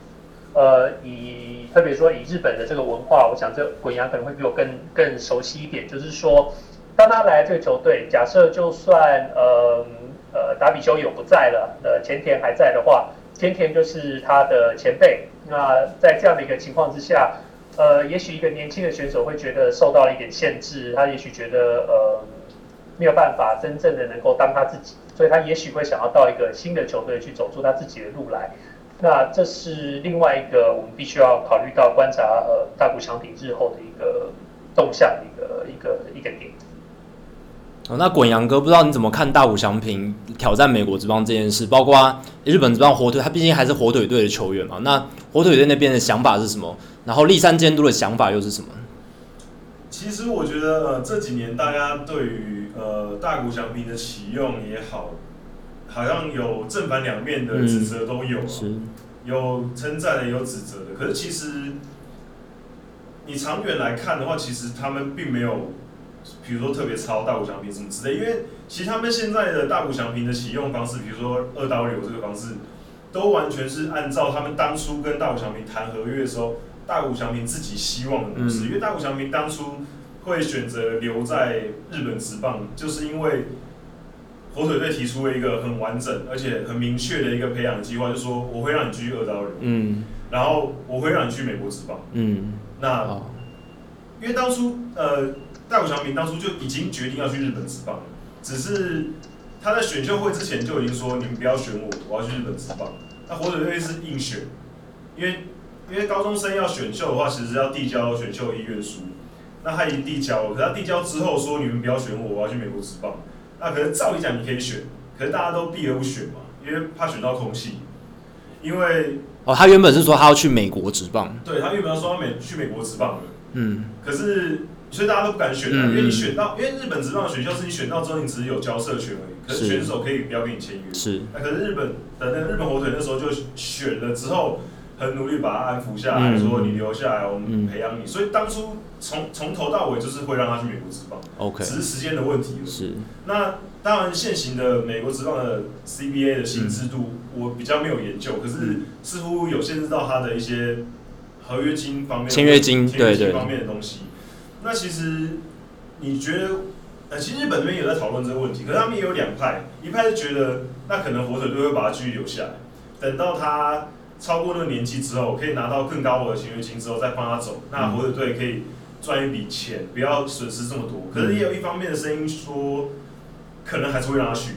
呃，以特别说以日本的这个文化，我想这滚阳可能会比我更更熟悉一点，就是说，当他来这个球队，假设就算呃呃达比修有不在了，呃前田还在的话，前田就是他的前辈。那在这样的一个情况之下，呃，也许一个年轻的选手会觉得受到了一点限制，他也许觉得呃没有办法真正的能够当他自己，所以他也许会想要到一个新的球队去走出他自己的路来。那这是另外一个我们必须要考虑到观察呃大谷翔平日后的一个动向的一个一个一个点。哦，那滚阳哥不知道你怎么看大谷翔平挑战美国职棒这件事？包括日本职棒火腿，他毕竟还是火腿队的球员嘛。那火腿队那边的想法是什么？然后立山监督的想法又是什么？其实我觉得呃这几年大家对于呃大谷翔平的启用也好，好像有正反两面的指责都有，嗯、有称赞的也有指责的。可是其实你长远来看的话，其实他们并没有。比如说特别超大谷翔平什么之类，因为其实他们现在的大谷翔平的启用方式，比如说二刀流这个方式，都完全是按照他们当初跟大谷翔平谈合约的时候，大谷翔平自己希望的模式。因为大谷翔平当初会选择留在日本职棒，就是因为火腿队提出了一个很完整而且很明确的一个培养计划，就是说我会让你继续二刀流，嗯，然后我会让你去美国职棒，嗯，那因为当初呃。大谷翔平当初就已经决定要去日本职棒了，只是他在选秀会之前就已经说：“你们不要选我，我要去日本职棒。”那火腿队是硬选，因为因为高中生要选秀的话，其实要递交选秀意愿书。那他已经递交了，可他递交之后说：“你们不要选我，我要去美国职棒。”那可是照理讲你可以选，可是大家都避而不选嘛，因为怕选到空气。因为哦，他原本是说他要去美国职棒，对，他原本要说他美去美国职棒的，嗯，可是。所以大家都不敢选他，因为你选到，因为日本职棒的选秀是你选到之后，你只是有交社权而已。可是选手可以不要跟你签约。是。那可是日本的那个日本火腿那时候就选了之后，很努力把他安抚下来，说你留下来，我们培养你。所以当初从从头到尾就是会让他去美国职棒。OK。只是时间的问题。是。那当然，现行的美国职棒的 CBA 的新制度，我比较没有研究，可是似乎有限制到他的一些合约金方面、签约金、签约金方面的东西。那其实你觉得，呃，其实日本那边也在讨论这个问题，可是他们也有两派，一派是觉得那可能火腿队会把他继续留下来，等到他超过那个年纪之后，可以拿到更高额的签约金之后再放他走，那火腿队可以赚一笔钱，不要损失这么多。可是也有一方面的声音说，可能还是会让他去，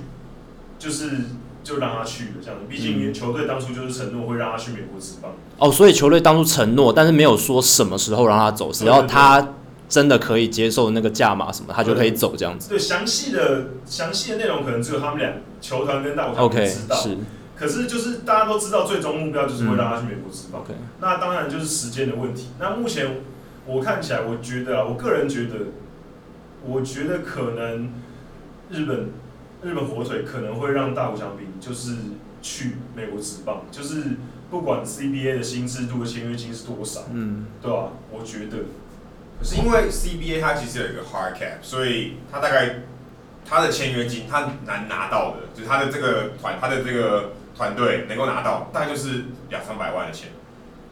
就是就让他去了这样子，毕竟球队当初就是承诺会让他去美国职棒。哦，所以球队当初承诺，但是没有说什么时候让他走，只要他。真的可以接受那个价码什么，他就可以走这样子。对，详细的详细的内容可能只有他们俩球团跟大谷翔平知道。Okay, 是。可是就是大家都知道，最终目标就是会让他去美国职棒。嗯 okay. 那当然就是时间的问题。那目前我看起来，我觉得啊，我个人觉得，我觉得可能日本日本火腿可能会让大谷翔平就是去美国职棒，就是不管 CBA 的新制度的签约金是多少，嗯，对吧？我觉得。可是因为 CBA 它其实有一个 hard cap，所以它大概它的签约金它难拿到的，就是它的这个团它的这个团队能够拿到，大概就是两三百万的钱。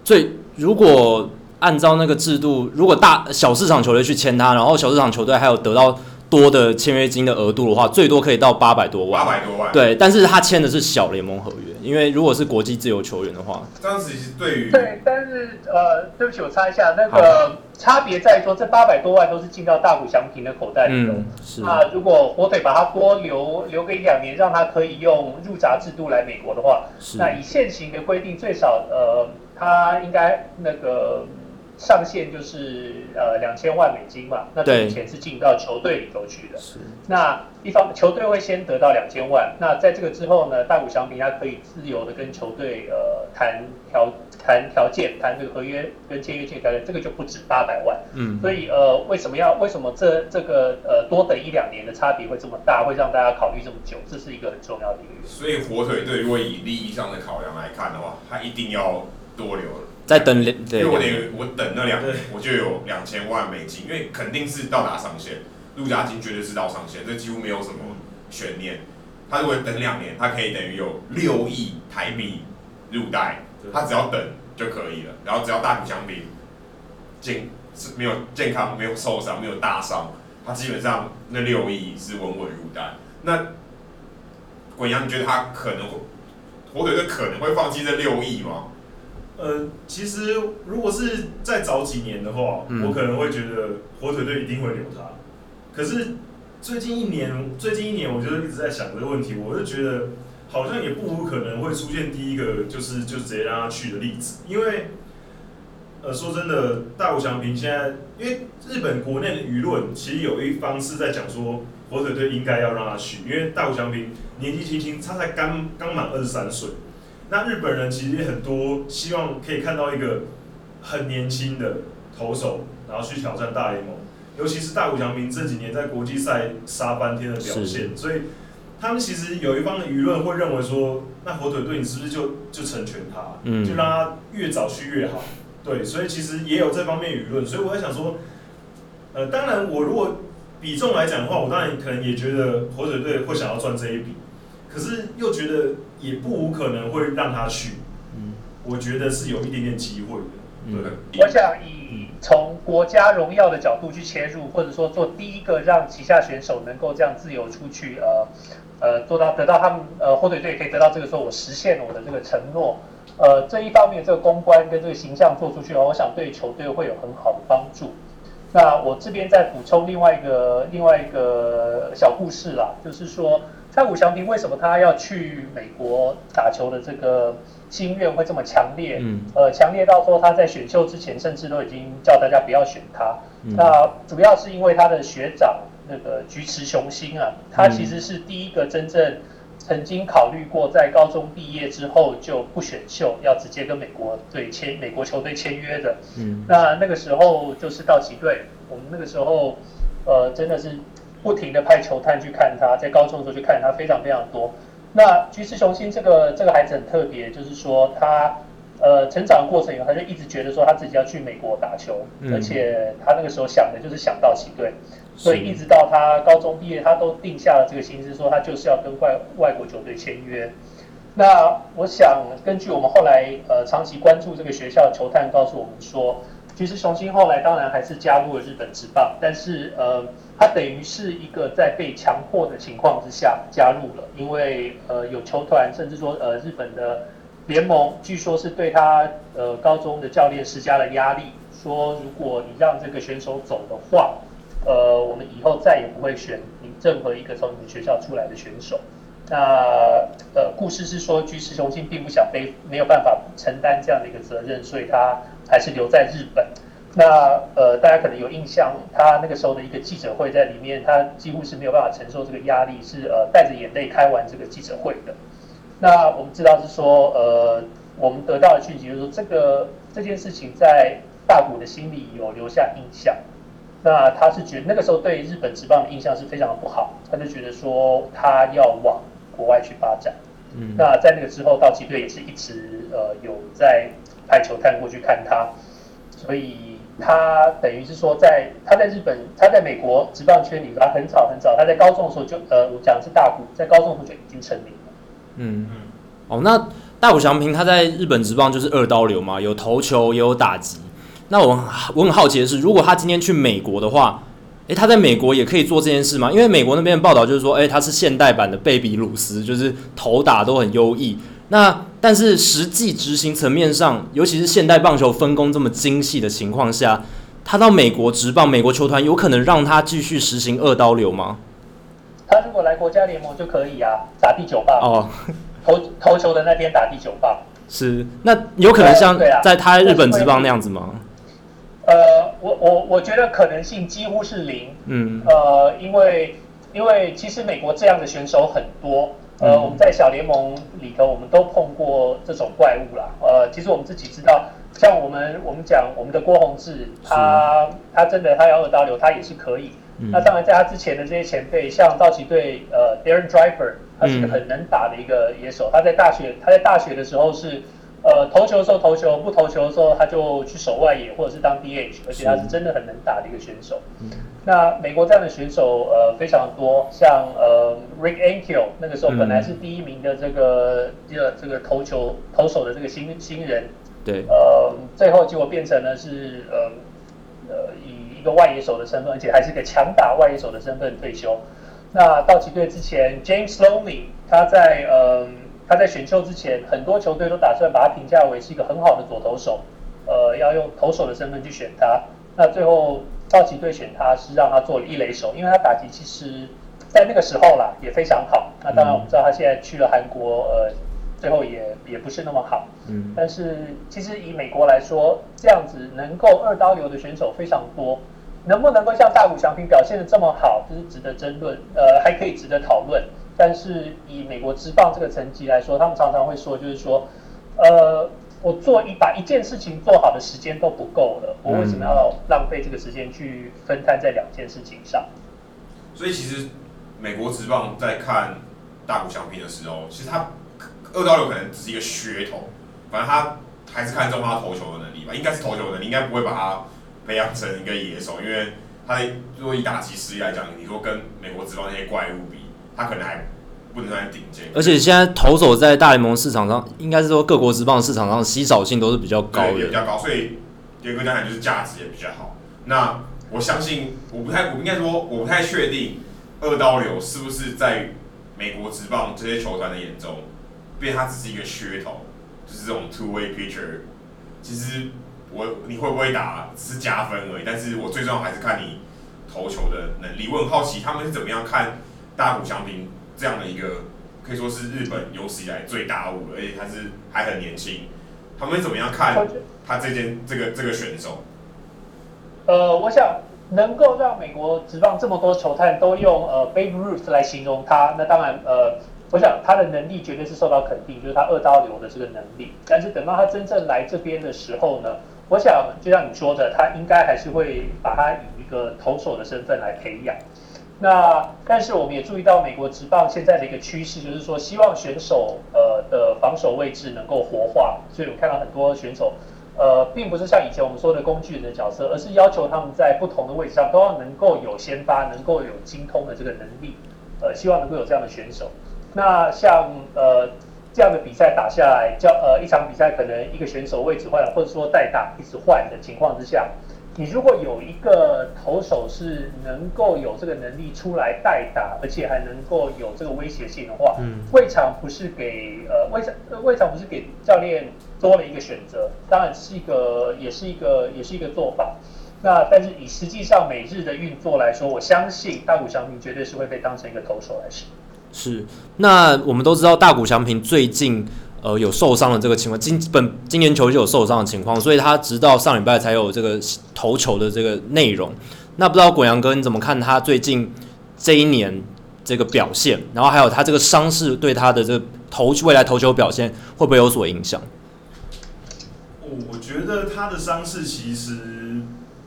所以如果按照那个制度，如果大小市场球队去签他，然后小市场球队还有得到多的签约金的额度的话，最多可以到八百多万。八百多万。对，但是他签的是小联盟合约，因为如果是国际自由球员的话，当时其实对于对，但是呃，对不起，我插一下，那个差别在于说，这八百多万都是进到大谷翔平的口袋里头。嗯，是。那如果火腿把它多留留个一两年，让他可以用入闸制度来美国的话，是。那以现行的规定，最少呃，他应该那个。上限就是呃两千万美金嘛，那这笔钱是进到球队里头去的。是。那一方球队会先得到两千万，那在这个之后呢，大谷翔平他可以自由的跟球队呃谈条谈条件，谈这个合约跟签约金条件，这个就不止八百万。嗯。所以呃为什么要为什么这这个呃多等一两年的差别会这么大，会让大家考虑这么久？这是一个很重要的一个原因。所以火腿队如果以利益上的考量来看的话，他一定要多留了。再等两，因为我等我等那两年，我就有两千万美金，因为肯定是到达上限，陆家金绝对是到上限，这几乎没有什么悬念。他如果等两年，他可以等于有六亿台币入袋，他只要等就可以了，然后只要大谷翔平健是没有健康、没有受伤、没有大伤，他基本上那六亿是稳稳入袋。那滚阳，你觉得他可能会火腿队可能会放弃这六亿吗？呃，其实如果是再早几年的话，嗯、我可能会觉得火腿队一定会留他。可是最近一年，最近一年，我就一直在想这个问题，我就觉得好像也不无可能会出现第一个就是就直接让他去的例子。因为呃，说真的，大谷翔平现在，因为日本国内的舆论其实有一方是在讲说火腿队应该要让他去，因为大谷翔平年纪轻轻，他才刚刚满二十三岁。那日本人其实也很多希望可以看到一个很年轻的投手，然后去挑战大联盟。尤其是大谷翔平这几年在国际赛杀翻天的表现，所以他们其实有一方的舆论会认为说，那火腿队你是不是就就成全他，就让他越早去越好？对，所以其实也有这方面舆论。所以我在想说，呃，当然我如果比重来讲的话，我当然可能也觉得火腿队会想要赚这一笔。可是又觉得也不无可能会让他去，嗯，我觉得是有一点点机会的。对，嗯、我想以从国家荣耀的角度去切入，或者说做第一个让旗下选手能够这样自由出去，呃呃，做到得到他们呃火腿队可以得到这个说我实现了我的这个承诺，呃，这一方面这个公关跟这个形象做出去，我想对球队会有很好的帮助。那我这边再补充另外一个另外一个小故事啦，就是说。大谷翔平为什么他要去美国打球的这个心愿会这么强烈？嗯，呃，强烈到说他在选秀之前甚至都已经叫大家不要选他。嗯、那主要是因为他的学长那个菊池雄心啊，他其实是第一个真正曾经考虑过在高中毕业之后就不选秀，要直接跟美国队签美国球队签约的。嗯，那那个时候就是道奇队，我们那个时候呃真的是。不停的派球探去看他，在高中的时候去看他非常非常多。那菊池雄心这个这个孩子很特别，就是说他呃成长的过程以后，他就一直觉得说他自己要去美国打球，嗯、而且他那个时候想的就是想到奇队，所以一直到他高中毕业，他都定下了这个心思，说他就是要跟外外国球队签约。那我想根据我们后来呃长期关注这个学校的球探告诉我们说，其实雄心后来当然还是加入了日本职棒，但是呃。他等于是一个在被强迫的情况之下加入了，因为呃有球团甚至说呃日本的联盟，据说是对他呃高中的教练施加了压力，说如果你让这个选手走的话，呃我们以后再也不会选你任何一个从你们学校出来的选手。那呃故事是说菊池雄星并不想背，没有办法承担这样的一个责任，所以他还是留在日本。那呃，大家可能有印象，他那个时候的一个记者会在里面，他几乎是没有办法承受这个压力，是呃带着眼泪开完这个记者会的。那我们知道是说，呃，我们得到的讯息就是说，这个这件事情在大谷的心里有留下印象。那他是觉得那个时候对日本职棒的印象是非常的不好，他就觉得说他要往国外去发展。嗯。那在那个之后，道奇队也是一直呃有在派球探过去看他，所以。他等于是说在，在他在日本，他在美国职棒圈里，他很早很早，他在高中的时候就，呃，我讲的是大谷，在高中的时候就已经成名了。嗯嗯。哦，那大谷翔平他在日本职棒就是二刀流嘛，有投球也有打击。那我我很好奇的是，如果他今天去美国的话，诶、欸，他在美国也可以做这件事吗？因为美国那边的报道就是说，诶、欸，他是现代版的贝比鲁斯，就是投打都很优异。那但是实际执行层面上，尤其是现代棒球分工这么精细的情况下，他到美国职棒，美国球团有可能让他继续实行二刀流吗？他如果来国家联盟就可以啊，打第九棒哦，投投球的那边打第九棒。是，那有可能像在他日本职棒那样子吗？呃，我我我觉得可能性几乎是零。嗯，呃，因为因为其实美国这样的选手很多。呃，我们在小联盟里头，我们都碰过这种怪物啦。呃，其实我们自己知道，像我们我们讲我们的郭宏志，他他真的他要二刀流，他也是可以。嗯、那当然，在他之前的这些前辈，像道奇队呃 Darren Driver，他是个很能打的一个野手。嗯、他在大学他在大学的时候是呃，投球的时候投球，不投球的时候他就去守外野或者是当 DH，而且他是真的很能打的一个选手。嗯、那美国这样的选手呃非常多，像呃 Rick Ankiel 那个时候本来是第一名的这个这个、嗯、这个投球投手的这个新新人，对，呃，最后结果变成了是呃呃以一个外野手的身份，而且还是一个强打外野手的身份退休。那道奇队之前 James Loney 他在呃。他在选秀之前，很多球队都打算把他评价为是一个很好的左投手，呃，要用投手的身份去选他。那最后道奇队选他是让他做了一垒手，因为他打击其实，在那个时候啦也非常好。那当然我们知道他现在去了韩国，呃，最后也也不是那么好。嗯。但是其实以美国来说，这样子能够二刀流的选手非常多，能不能够像大谷翔平表现的这么好，就是值得争论，呃，还可以值得讨论。但是以美国职棒这个层级来说，他们常常会说，就是说，呃，我做一把一件事情做好的时间都不够了，我为什么要浪费这个时间去分摊在两件事情上？所以其实美国职棒在看大谷翔平的时候，其实他二刀流可能只是一个噱头，反正他还是看中他投球的能力吧，应该是投球的能力，应该不会把他培养成一个野手，因为他如果以打击实力来讲，你说跟美国职棒那些怪物比。他可能还不能算顶尖，而且现在投手在大联盟市场上，应该是说各国职棒市场上稀少性都是比较高的，也比较高，所以严格讲来就是价值也比较好。那我相信，我不太，我应该说我不太确定二刀流是不是在美国职棒这些球团的眼中，变他只是一个噱头，就是这种 two way pitcher。其实我你会不会打只是加分而已，但是我最重要还是看你投球的能力。我很好奇他们是怎么样看。大谷翔平这样的一个可以说是日本有史以来最大物，而且他是还很年轻，他们怎么样看他这件这个这个选手？呃，我想能够让美国职棒这么多球探都用呃 Babe Ruth 来形容他，那当然呃，我想他的能力绝对是受到肯定，就是他二刀流的这个能力。但是等到他真正来这边的时候呢，我想就像你说的，他应该还是会把他以一个投手的身份来培养。那但是我们也注意到美国职棒现在的一个趋势，就是说希望选手呃的防守位置能够活化，所以我们看到很多选手呃并不是像以前我们说的工具人的角色，而是要求他们在不同的位置上都要能够有先发，能够有精通的这个能力，呃希望能够有这样的选手。那像呃这样的比赛打下来，叫呃一场比赛可能一个选手位置换了，或者说代打一直换的情况之下。你如果有一个投手是能够有这个能力出来代打，而且还能够有这个威胁性的话，嗯，未尝不是给呃未尝未尝不是给教练多了一个选择，当然是一个也是一个也是一个做法。那但是以实际上每日的运作来说，我相信大谷翔平绝对是会被当成一个投手来使。是，那我们都知道大谷翔平最近。呃，有受伤的这个情况，今本今年球就有受伤的情况，所以他直到上礼拜才有这个投球的这个内容。那不知道滚羊哥你怎么看他最近这一年这个表现？然后还有他这个伤势对他的这个投未来投球表现会不会有所影响？我觉得他的伤势其实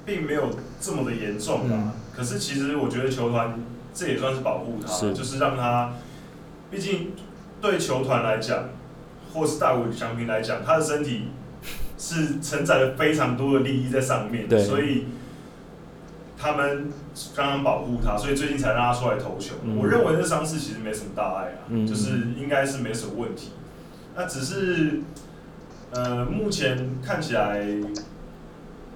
并没有这么的严重啊。嗯、可是其实我觉得球团这也算是保护他，是就是让他，毕竟对球团来讲。或是大谷翔平来讲，他的身体是承载了非常多的利益在上面，所以他们刚刚保护他，所以最近才让他出来投球。嗯、我认为这伤势其实没什么大碍啊，嗯、就是应该是没什么问题。那只是呃，目前看起来，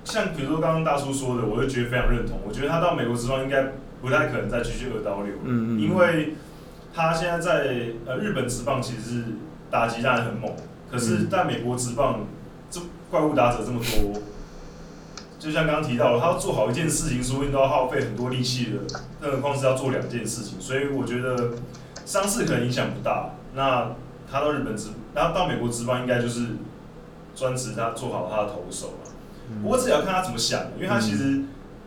像比如说刚刚大叔说的，我就觉得非常认同。我觉得他到美国之后应该不太可能再继续二刀流，嗯嗯，因为他现在在呃日本职棒其实是。打击当然很猛，可是在美国职棒，这怪物打者这么多，就像刚刚提到了，他要做好一件事情，说不定都要耗费很多力气的，更何况是要做两件事情，所以我觉得伤势可能影响不大。那他到日本职，然后到美国职棒，应该就是专职他做好他的投手嘛。不过这也要看他怎么想，因为他其实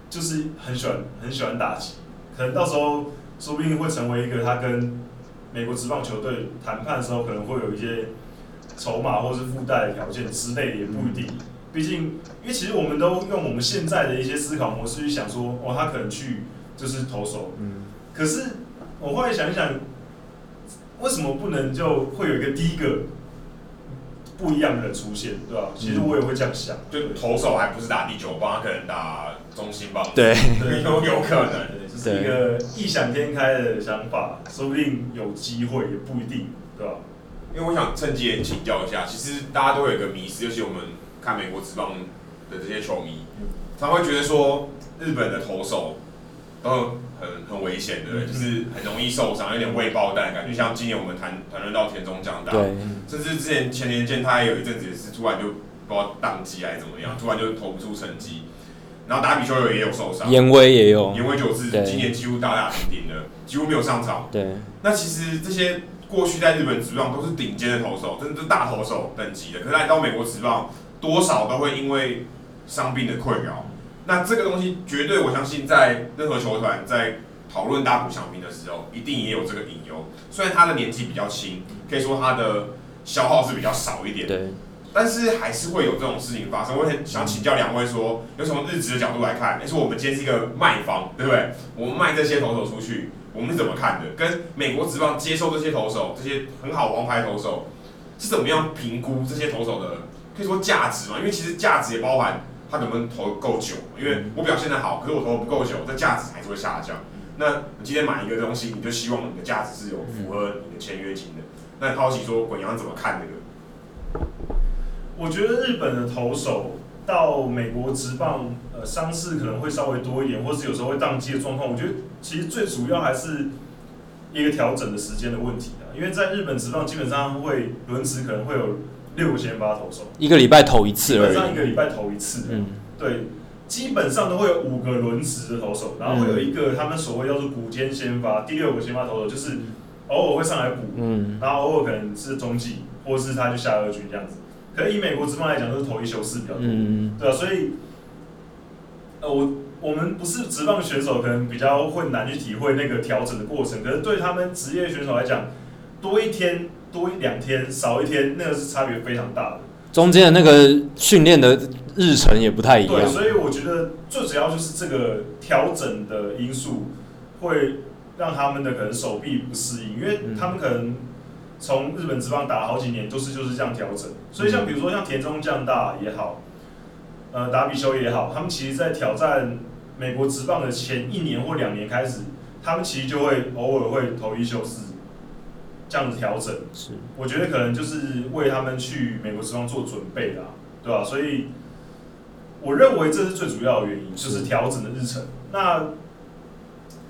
就是很喜欢很喜欢打击，可能到时候说不定会成为一个他跟。美国职棒球队谈判的时候，可能会有一些筹码或是附带的条件之类，也不一定。毕竟，因为其实我们都用我们现在的一些思考模式去想说，哦，他可能去就是投手。嗯。可是我后来想一想，为什么不能就会有一个第一个不一样的人出现，对吧？其实我也会这样想，就投手还不是打第九棒，他可能打中心吧，对，有有可能，这是一个异想天开的想法，说不定有机会，也不一定，对吧？因为我想趁机也请教一下，其实大家都有一个迷思，尤其我们看美国职棒的这些球迷，他会觉得说日本的投手都很很危险的，就是很容易受伤，有点未爆弹感觉。像今年我们谈谈论到田中将大，甚至之前前年间他也有一阵子也是突然就不知道宕机还是怎么样，突然就投不出成绩。然后达比修有也有受伤，严威也有，严威就是今年几乎大大停停的，几乎没有上场。对，那其实这些。过去在日本职棒都是顶尖的投手，真的是大投手等级的。可是来到美国职棒，多少都会因为伤病的困扰。那这个东西绝对，我相信在任何球团在讨论大谷翔平的时候，一定也有这个隐忧。虽然他的年纪比较轻，可以说他的消耗是比较少一点，对。但是还是会有这种事情发生。我很想请教两位说，有从日职的角度来看，说我们今天是一个卖方，对不对？我们卖这些投手出去。我们是怎么看的？跟美国职棒接受这些投手，这些很好王牌投手，是怎么样评估这些投手的？可以说价值嘛？因为其实价值也包含他能不能投够久。因为我表现的好，可是我投不够久，这价值还是会下降。那你今天买一个东西，你就希望你的价值是有符合你的签约金的。那好奇说，滚阳怎么看这个？我觉得日本的投手。到美国职棒，呃，伤势可能会稍微多一点，或是有时候会宕机的状况。我觉得其实最主要还是一个调整的时间的问题啊。因为在日本职棒基本上会轮值可能会有六个先发投手，一个礼拜投一次，基本上一个礼拜投一次。嗯，对，基本上都会有五个轮值的投手，然后会有一个他们所谓叫做古间先发，第六个先发投手就是偶尔会上来补，嗯，然后偶尔可能是中继，或是他就下二军这样子。可是以美国职棒来讲，都是投一休四比较多，嗯、对啊，所以，呃，我我们不是职棒选手，可能比较会难去体会那个调整的过程。可是对他们职业选手来讲，多一天、多一两天、少一天，那个是差别非常大的。中间的那个训练的日程也不太一样。对，所以我觉得最主要就是这个调整的因素，会让他们的可能手臂不适应，因为他们可能。从日本职棒打了好几年，都是就是这样调整。所以像比如说像田中将大也好，呃，达比修也好，他们其实，在挑战美国职棒的前一年或两年开始，他们其实就会偶尔会投一休四，这样子调整。是，我觉得可能就是为他们去美国职棒做准备啦，对吧？所以，我认为这是最主要的原因，就是调整的日程。那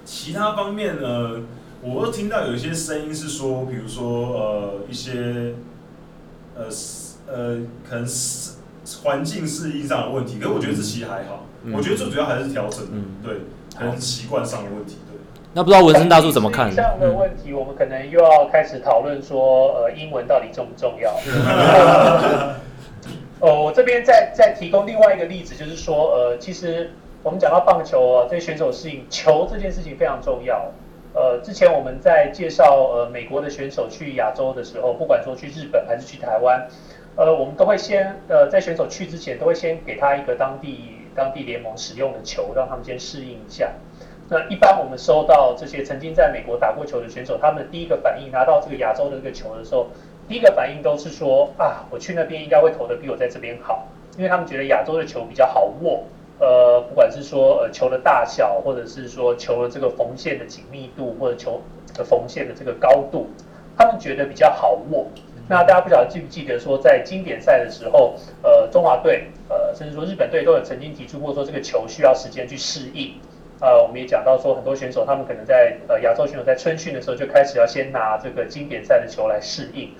其他方面呢？我都听到有一些声音是说，比如说呃一些呃呃可能是环境适应上的问题，可是我觉得这其实还好。嗯、我觉得最主要还是调整，嗯、对，可能习惯上的问题。对，那不知道文生大叔怎么看？这样的问题，我们可能又要开始讨论说，呃，英文到底重不重要？呃，*laughs* 我这边再再提供另外一个例子，就是说，呃，其实我们讲到棒球啊，对选手适应球这件事情非常重要。呃，之前我们在介绍呃美国的选手去亚洲的时候，不管说去日本还是去台湾，呃，我们都会先呃在选手去之前，都会先给他一个当地当地联盟使用的球，让他们先适应一下。那一般我们收到这些曾经在美国打过球的选手，他们第一个反应拿到这个亚洲的这个球的时候，第一个反应都是说啊，我去那边应该会投得比我在这边好，因为他们觉得亚洲的球比较好握。呃，不管是说呃球的大小，或者是说球的这个缝线的紧密度，或者球的缝线的这个高度，他们觉得比较好握。那大家不晓得记不记得说，在经典赛的时候，呃，中华队，呃，甚至说日本队都有曾经提出过说，这个球需要时间去适应。呃，我们也讲到说，很多选手他们可能在呃亚洲选手在春训的时候就开始要先拿这个经典赛的球来适应。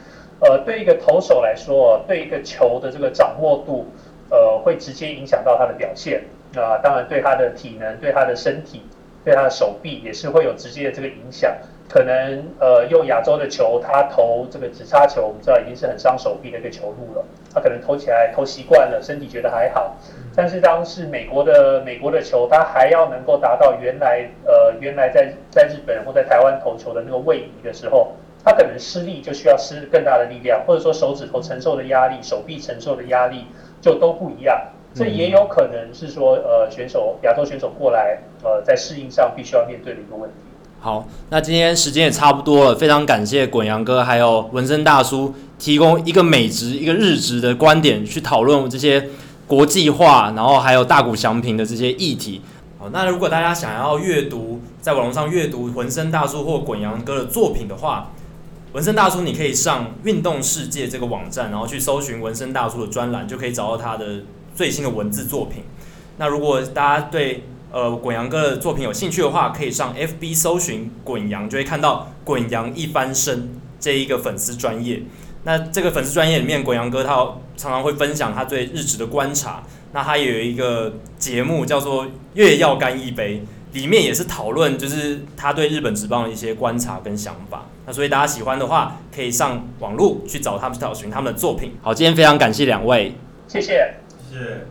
呃，对一个投手来说，对一个球的这个掌握度。呃，会直接影响到他的表现，啊、呃，当然对他的体能、对他的身体、对他的手臂也是会有直接的这个影响。可能呃，用亚洲的球，他投这个直叉球，我们知道已经是很伤手臂的一个球路了。他可能投起来投习惯了，身体觉得还好。但是当是美国的美国的球，他还要能够达到原来呃原来在在日本或在台湾投球的那个位移的时候，他可能施力就需要施更大的力量，或者说手指头承受的压力、手臂承受的压力。就都不一样，这也有可能是说，呃，选手亚洲选手过来，呃，在适应上必须要面对的一个问题。好，那今天时间也差不多了，非常感谢滚阳哥还有纹身大叔提供一个美职一个日职的观点去讨论这些国际化，然后还有大谷翔平的这些议题。好，那如果大家想要阅读，在网络上阅读纹身大叔或滚阳哥的作品的话，文森大叔你可以上运动世界这个网站，然后去搜寻文森大叔的专栏，就可以找到他的最新的文字作品。那如果大家对呃，滚洋哥的作品有兴趣的话，可以上 FB 搜寻“滚洋”，就会看到“滚洋一翻身”这一个粉丝专业。那这个粉丝专业里面，滚洋哥他常常会分享他对日职的观察。那他有一个节目叫做《月要干一杯》，里面也是讨论就是他对日本职棒的一些观察跟想法。那所以大家喜欢的话，可以上网络去找他们，找寻他们的作品。好，今天非常感谢两位，谢谢，谢谢。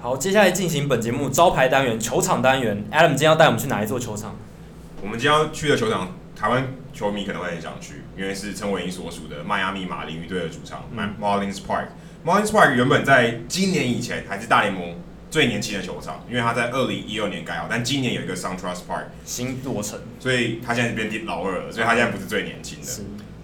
好接下来进行本节目招牌单元球场单元。Adam 今天要带我们去哪一座球场？我们今天要去的球场，台湾球迷可能会很想去，因为是陈伟英所属的迈阿密马林鱼队的主场，嗯，Marlins Park。Marlins Park 原本在今年以前还是大联盟最年轻的球场，因为它在二零一二年改好，但今年有一个 SunTrust Park 新落成，所以它现在是变老二了，所以它现在不是最年轻的。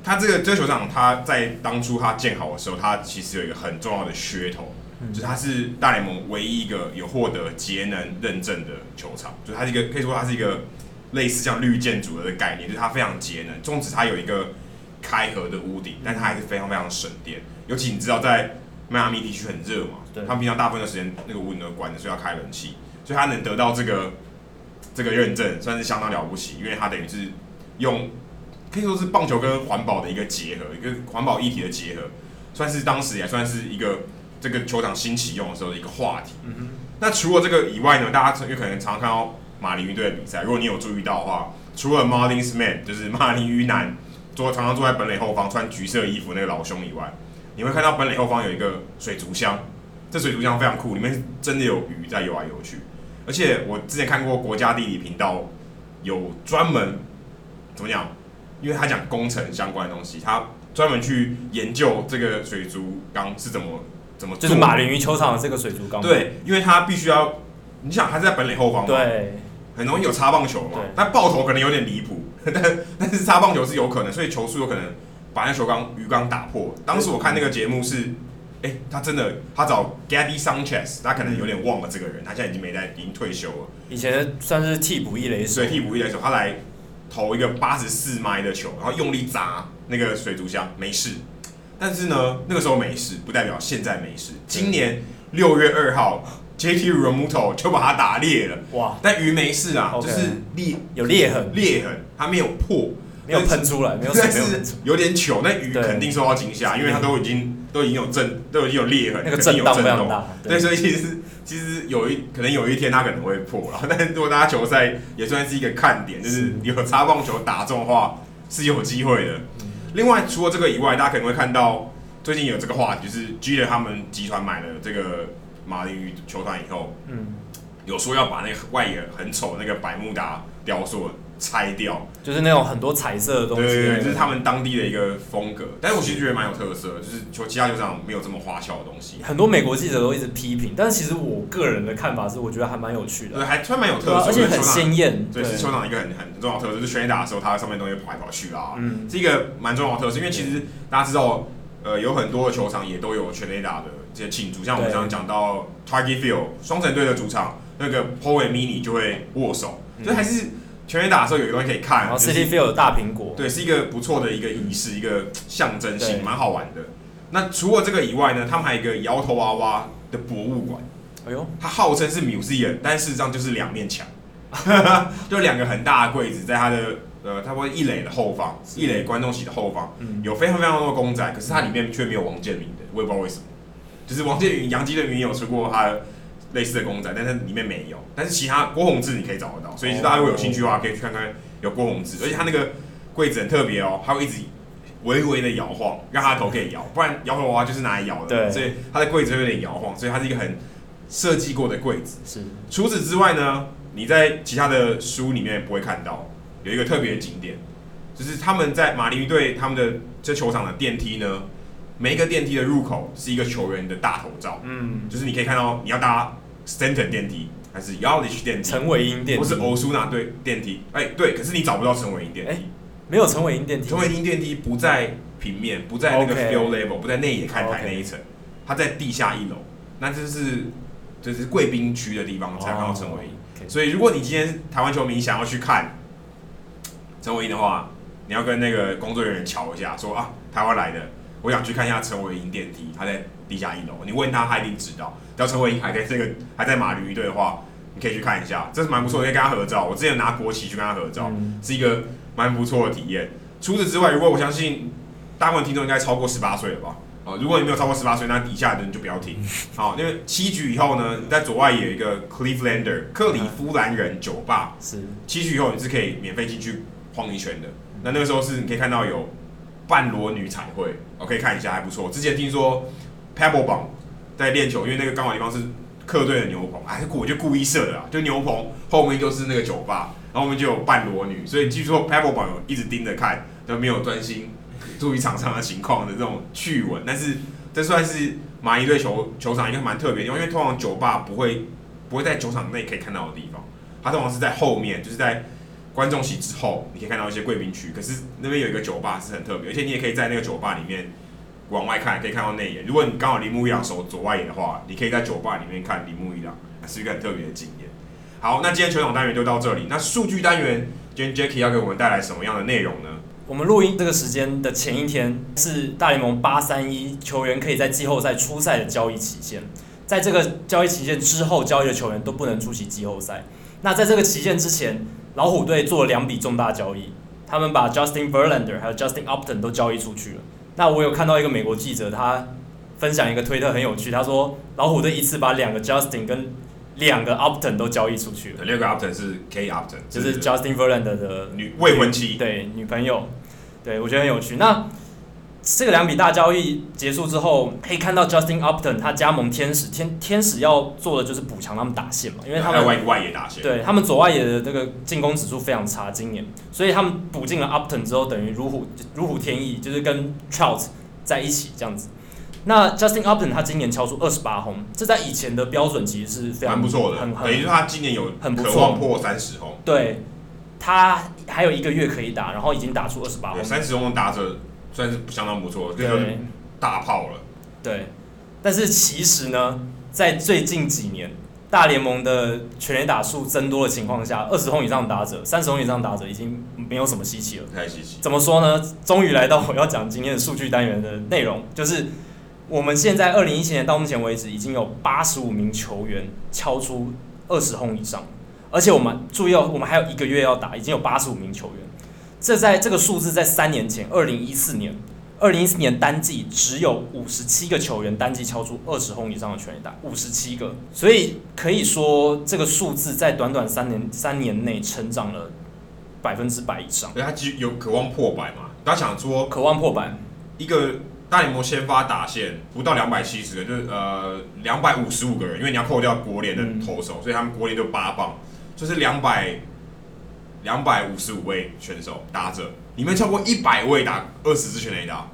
它这个这个球场，它在当初它建好的时候，它其实有一个很重要的噱头。就是它是大联盟唯一一个有获得节能认证的球场，就它是一个可以说它是一个类似像绿建筑的概念，就是它非常节能，纵使它有一个开合的屋顶，但它还是非常非常省电。尤其你知道在迈阿密地区很热嘛，他们平常大部分的时间那个屋顶都关着，所以要开冷气，所以它能得到这个这个认证，算是相当了不起，因为它等于是用可以说是棒球跟环保的一个结合，一个环保议题的结合，算是当时也算是一个。这个球场新启用的时候的一个话题。嗯。那除了这个以外呢，大家有可能常常看到马林鱼队的比赛。如果你有注意到的话，除了 Marlins Man 就是马林鱼男坐常常坐在本垒后方穿橘色衣服那个老兄以外，你会看到本垒后方有一个水族箱。这水族箱非常酷，里面真的有鱼在游来游去。而且我之前看过国家地理频道有专门怎么讲？因为他讲工程相关的东西，他专门去研究这个水族缸是怎么。怎么就是马林鱼球场的这个水族缸？对，因为它必须要，你想它是在本垒后方嘛，对，很容易有擦棒球嘛。但爆头可能有点离谱，*laughs* 但但是擦棒球是有可能，所以球速有可能把那球缸鱼缸打破。当时我看那个节目是，哎、欸，他真的他找 Gabby Sanchez，他可能有点忘了这个人，他现在已经没在，已经退休了。以前算是替补一垒手，对，替补一垒手，他来投一个八十四迈的球，然后用力砸那个水族箱，没事。但是呢，那个时候没事，不代表现在没事。今年六月二号，JT Realmuto 就把它打裂了。哇！但鱼没事啊，okay, 就是裂有裂痕，裂痕它没有破，没有喷出来，没有但是有点糗。那鱼肯定受到惊吓，因为它都已经都已经有震，都已经有裂痕，那个震荡非常大。对，所以其实其实有一可能有一天它可能会破了。*laughs* 但是如果大家球赛也算是一个看点，就是有擦棒球打中的话是有机会的。另外，除了这个以外，大家可能会看到最近有这个话题，就是 Jeter 他们集团买了这个马林鱼球团以后，嗯，有说要把那个外野很丑的那个百慕达雕塑拆掉，就是那种很多彩色的东西，对对对，就是他们当地的一个风格。但是我其实觉得蛮有特色的，就是球其他球场没有这么花俏的东西。很多美国记者都一直批评，但是其实我个人的看法是，我觉得还蛮有趣的，对，还算蛮有特色，而且很鲜艳。对，是球场一个很很重要的特色，就是全垒打的时候，它上面东西跑来跑去啊，嗯，是一个蛮重要的特色。因为其实大家知道，呃，有很多的球场也都有全垒打的这些庆祝，像我们刚刚讲到 Target Field 双城队的主场，那个 Paul and Mini 就会握手，所以还是。全垒打的时候有个东西可以看，然后 City Field 有大苹果，对，是一个不错的一个仪式，一个象征性，蛮好玩的。那除了这个以外呢，他们还有一个摇头娃娃的博物馆。哎呦，它号称是 museum，但事实上就是两面墙，*laughs* 就两个很大的柜子，在它的呃，差不多一垒的后方，一垒观众席的后方，嗯、有非常非常多的公仔，可是它里面却没有王建民的，我也不知道为什么。就是王建云、杨基的云有出过他的。类似的公仔，但是里面没有。但是其他郭宏志你可以找得到，所以大家如果有兴趣的话，可以去看看有郭宏志。而且他那个柜子很特别哦，他会一直微微的摇晃，让他的头可以摇，不然摇头娃娃就是拿来摇的。所以他的柜子会有点摇晃，所以它是一个很设计过的柜子。是。除此之外呢，你在其他的书里面不会看到有一个特别的景点，就是他们在马林鱼队他们的这球场的电梯呢，每一个电梯的入口是一个球员的大头照，嗯，就是你可以看到你要搭 Stanton 电梯还是 Yelich 电梯，陈伟英电梯，或是欧苏纳对电梯，哎、欸，对，可是你找不到陈伟英电梯，欸、没有陈伟英电梯，陈伟英电梯不在平面，不在那个 field level. 不在内野看台那一层，它在地下一楼，那这是这是贵宾区的地方才看到陈伟英，oh, okay. 所以如果你今天台湾球迷想要去看陈伟英的话，你要跟那个工作人员瞧一下，说啊，台湾来的。我想去看一下陈伟英电梯，他在地下一楼。你问他，他一定知道。只要陈伟英还在这个还在马林鱼队的话，你可以去看一下，这是蛮不错的，可以跟他合照。我之前拿国旗去跟他合照，嗯、是一个蛮不错的体验。除此之外，如果我相信大部分听众应该超过十八岁了吧？哦，如果你没有超过十八岁，那底下的人就不要听。好，*laughs* 因为七局以后呢，你在左外有一个 Clevelander 克里夫兰人酒吧，是七局以后你是可以免费进去晃一圈的。那那个时候是你可以看到有。半裸女彩绘，我可以看一下，还不错。之前听说 Pebble 榜在练球，因为那个刚好地方是客队的牛棚，哎我就故意设的啊，就牛棚后面就是那个酒吧，然后我们就有半裸女，所以据说 Pebble 榜有一直盯着看，都没有专心注意场上的情况的这种趣闻。但是这算是马尼队球球场一个蛮特别，因为通常酒吧不会不会在球场内可以看到的地方，它通常是在后面，就是在。观众席之后，你可以看到一些贵宾区，可是那边有一个酒吧是很特别，而且你也可以在那个酒吧里面往外看，可以看到内眼。如果你刚好铃木一朗守左外眼的话，你可以在酒吧里面看铃木一朗，是一个很特别的经验。好，那今天球场单元就到这里。那数据单元，今天 Jacky 要给我们带来什么样的内容呢？我们录音这个时间的前一天是大联盟八三一球员可以在季后赛出赛的交易期限，在这个交易期限之后交易的球员都不能出席季后赛。那在这个期限之前，老虎队做了两笔重大交易，他们把 Justin Verlander 还有 Justin Upton 都交易出去了。那我有看到一个美国记者，他分享一个推特很有趣，他说老虎队一次把两个 Justin 跟两个 Upton 都交易出去了。第二个 Upton 是 Kate Upton，就是 Justin Verlander 的女未婚妻，对女朋友。对，我觉得很有趣。那这个两笔大交易结束之后，可以看到 Justin Upton 他加盟天使，天天使要做的就是补强他们打线嘛，因为他们外外野打线，对他们左外野的这个进攻指数非常差，今年，所以他们补进了 Upton 之后，等于如虎如虎添翼，就是跟 Trout 在一起这样子。那 Justin Upton 他今年敲出二十八轰，这在以前的标准其实是非常不错的，很等于说他今年有很渴望破三十轰，对，他还有一个月可以打，然后已经打出二十八轰，三十轰打着。算是相当不错，这个大炮了。对，但是其实呢，在最近几年，大联盟的全垒打数增多的情况下，二十轰以上的打者、三十轰以上的打者已经没有什么稀奇了。太稀奇。怎么说呢？终于来到我要讲今天的数据单元的内容，就是我们现在二零一七年到目前为止，已经有八十五名球员敲出二十轰以上，而且我们注意哦，我们还有一个月要打，已经有八十五名球员。这在这个数字在三年前，二零一四年，二零一四年单季只有五十七个球员单季敲出二十轰以上的全垒打，五十七个，所以可以说这个数字在短短三年三年内成长了百分之百以上。所以他其实有渴望破百嘛？他想说渴望破百，一个大联盟先发打线不到两百七十个，就是呃两百五十五个人，因为你要扣掉国联的投手，嗯、所以他们国联就八棒，就是两百。两百五十五位选手打者，里面超过一百位打二十支全垒打，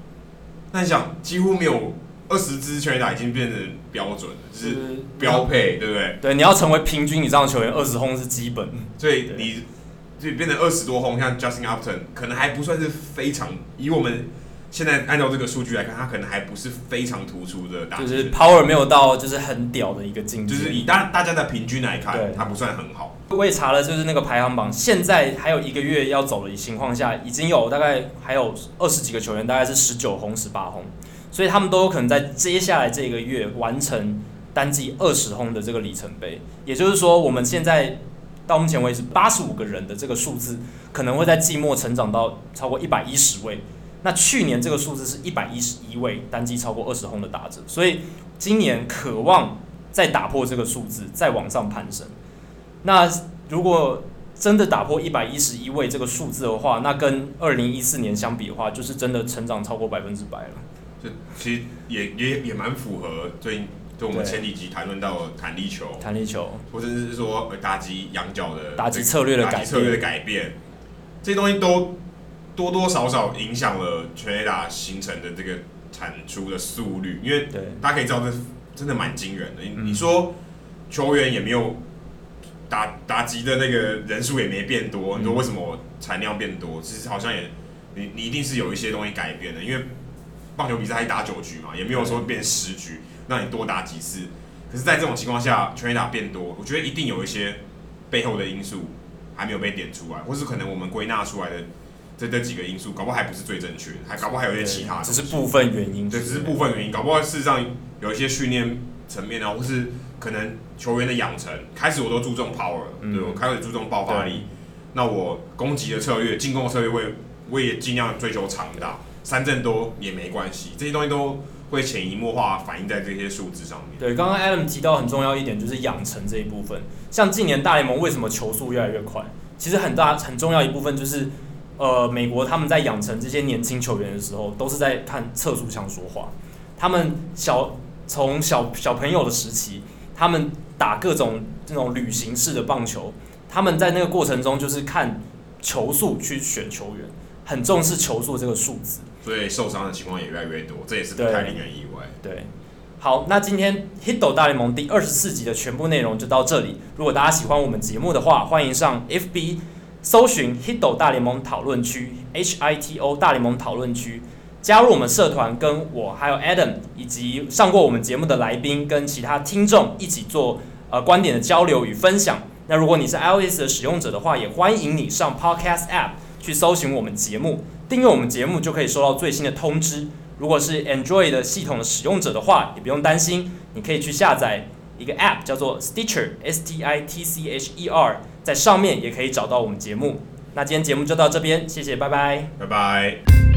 那你想，几乎没有二十支全垒打已经变成标准了，就是标配，对不对？对，你要成为平均以上的球员，二十轰是基本。所以你就变成二十多轰，像 Justin Upton 可能还不算是非常，以我们。现在按照这个数据来看，他可能还不是非常突出的打，就是 power 没有到就是很屌的一个境界。就是以大大家的平均来看，他不算很好。我也查了，就是那个排行榜，现在还有一个月要走的情况下，已经有大概还有二十几个球员，大概是十九轰、十八轰，所以他们都有可能在接下来这个月完成单季二十轰的这个里程碑。也就是说，我们现在到目前为止八十五个人的这个数字，可能会在季末成长到超过一百一十位。那去年这个数字是一百一十一位单季超过二十轰的打者，所以今年渴望再打破这个数字，再往上攀升。那如果真的打破一百一十一位这个数字的话，那跟二零一四年相比的话，就是真的成长超过百分之百了。这其实也也也蛮符合最近就我们前几集谈论到弹力球、弹力球，或者是说打击仰角的打击策略的改变，策略的改变，这些东西都。多多少少影响了全 A 打形成的这个产出的速率，因为大家可以知道这真的蛮惊人的。你、说球员也没有打打击的那个人数也没变多，你说为什么产量变多？其实好像也你你一定是有一些东西改变的，因为棒球比赛还打九局嘛，也没有说变十局，让你多打几次。可是，在这种情况下，全 A 打变多，我觉得一定有一些背后的因素还没有被点出来，或是可能我们归纳出来的这这几个因素，搞不好还不是最正确的，还搞不好还有一些其他的，只是部分原因。对，只是部分原因，搞不好事实上有一些训练层面啊，或是可能球员的养成，开始我都注重 power，嗯，对，我开始注重爆发力，那我攻击的策略、进攻的策略，我也我也尽量追求长打，三振多也没关系，这些东西都。会潜移默化反映在这些数字上面。对，刚刚 Adam 提到很重要一点，就是养成这一部分。像近年大联盟为什么球速越来越快？其实很大很重要一部分就是，呃，美国他们在养成这些年轻球员的时候，都是在看测速枪说话。他们小从小小朋友的时期，他们打各种这种旅行式的棒球，他们在那个过程中就是看球速去选球员，很重视球速这个数字。所以受伤的情况也越来越多，这也是不太令人意外。对，对，好，那今天《Hito 大联盟》第二十四集的全部内容就到这里。如果大家喜欢我们节目的话，欢迎上 FB 搜寻 Hito 大联盟讨论区 H I T O 大联盟讨论区，加入我们社团，跟我还有 Adam 以及上过我们节目的来宾跟其他听众一起做呃观点的交流与分享。那如果你是 iOS 的使用者的话，也欢迎你上 Podcast App 去搜寻我们节目。订阅我们节目就可以收到最新的通知。如果是 Android 的系统的使用者的话，也不用担心，你可以去下载一个 App 叫做 Stitcher，S T I T C H E R，在上面也可以找到我们节目。那今天节目就到这边，谢谢，拜拜，拜拜。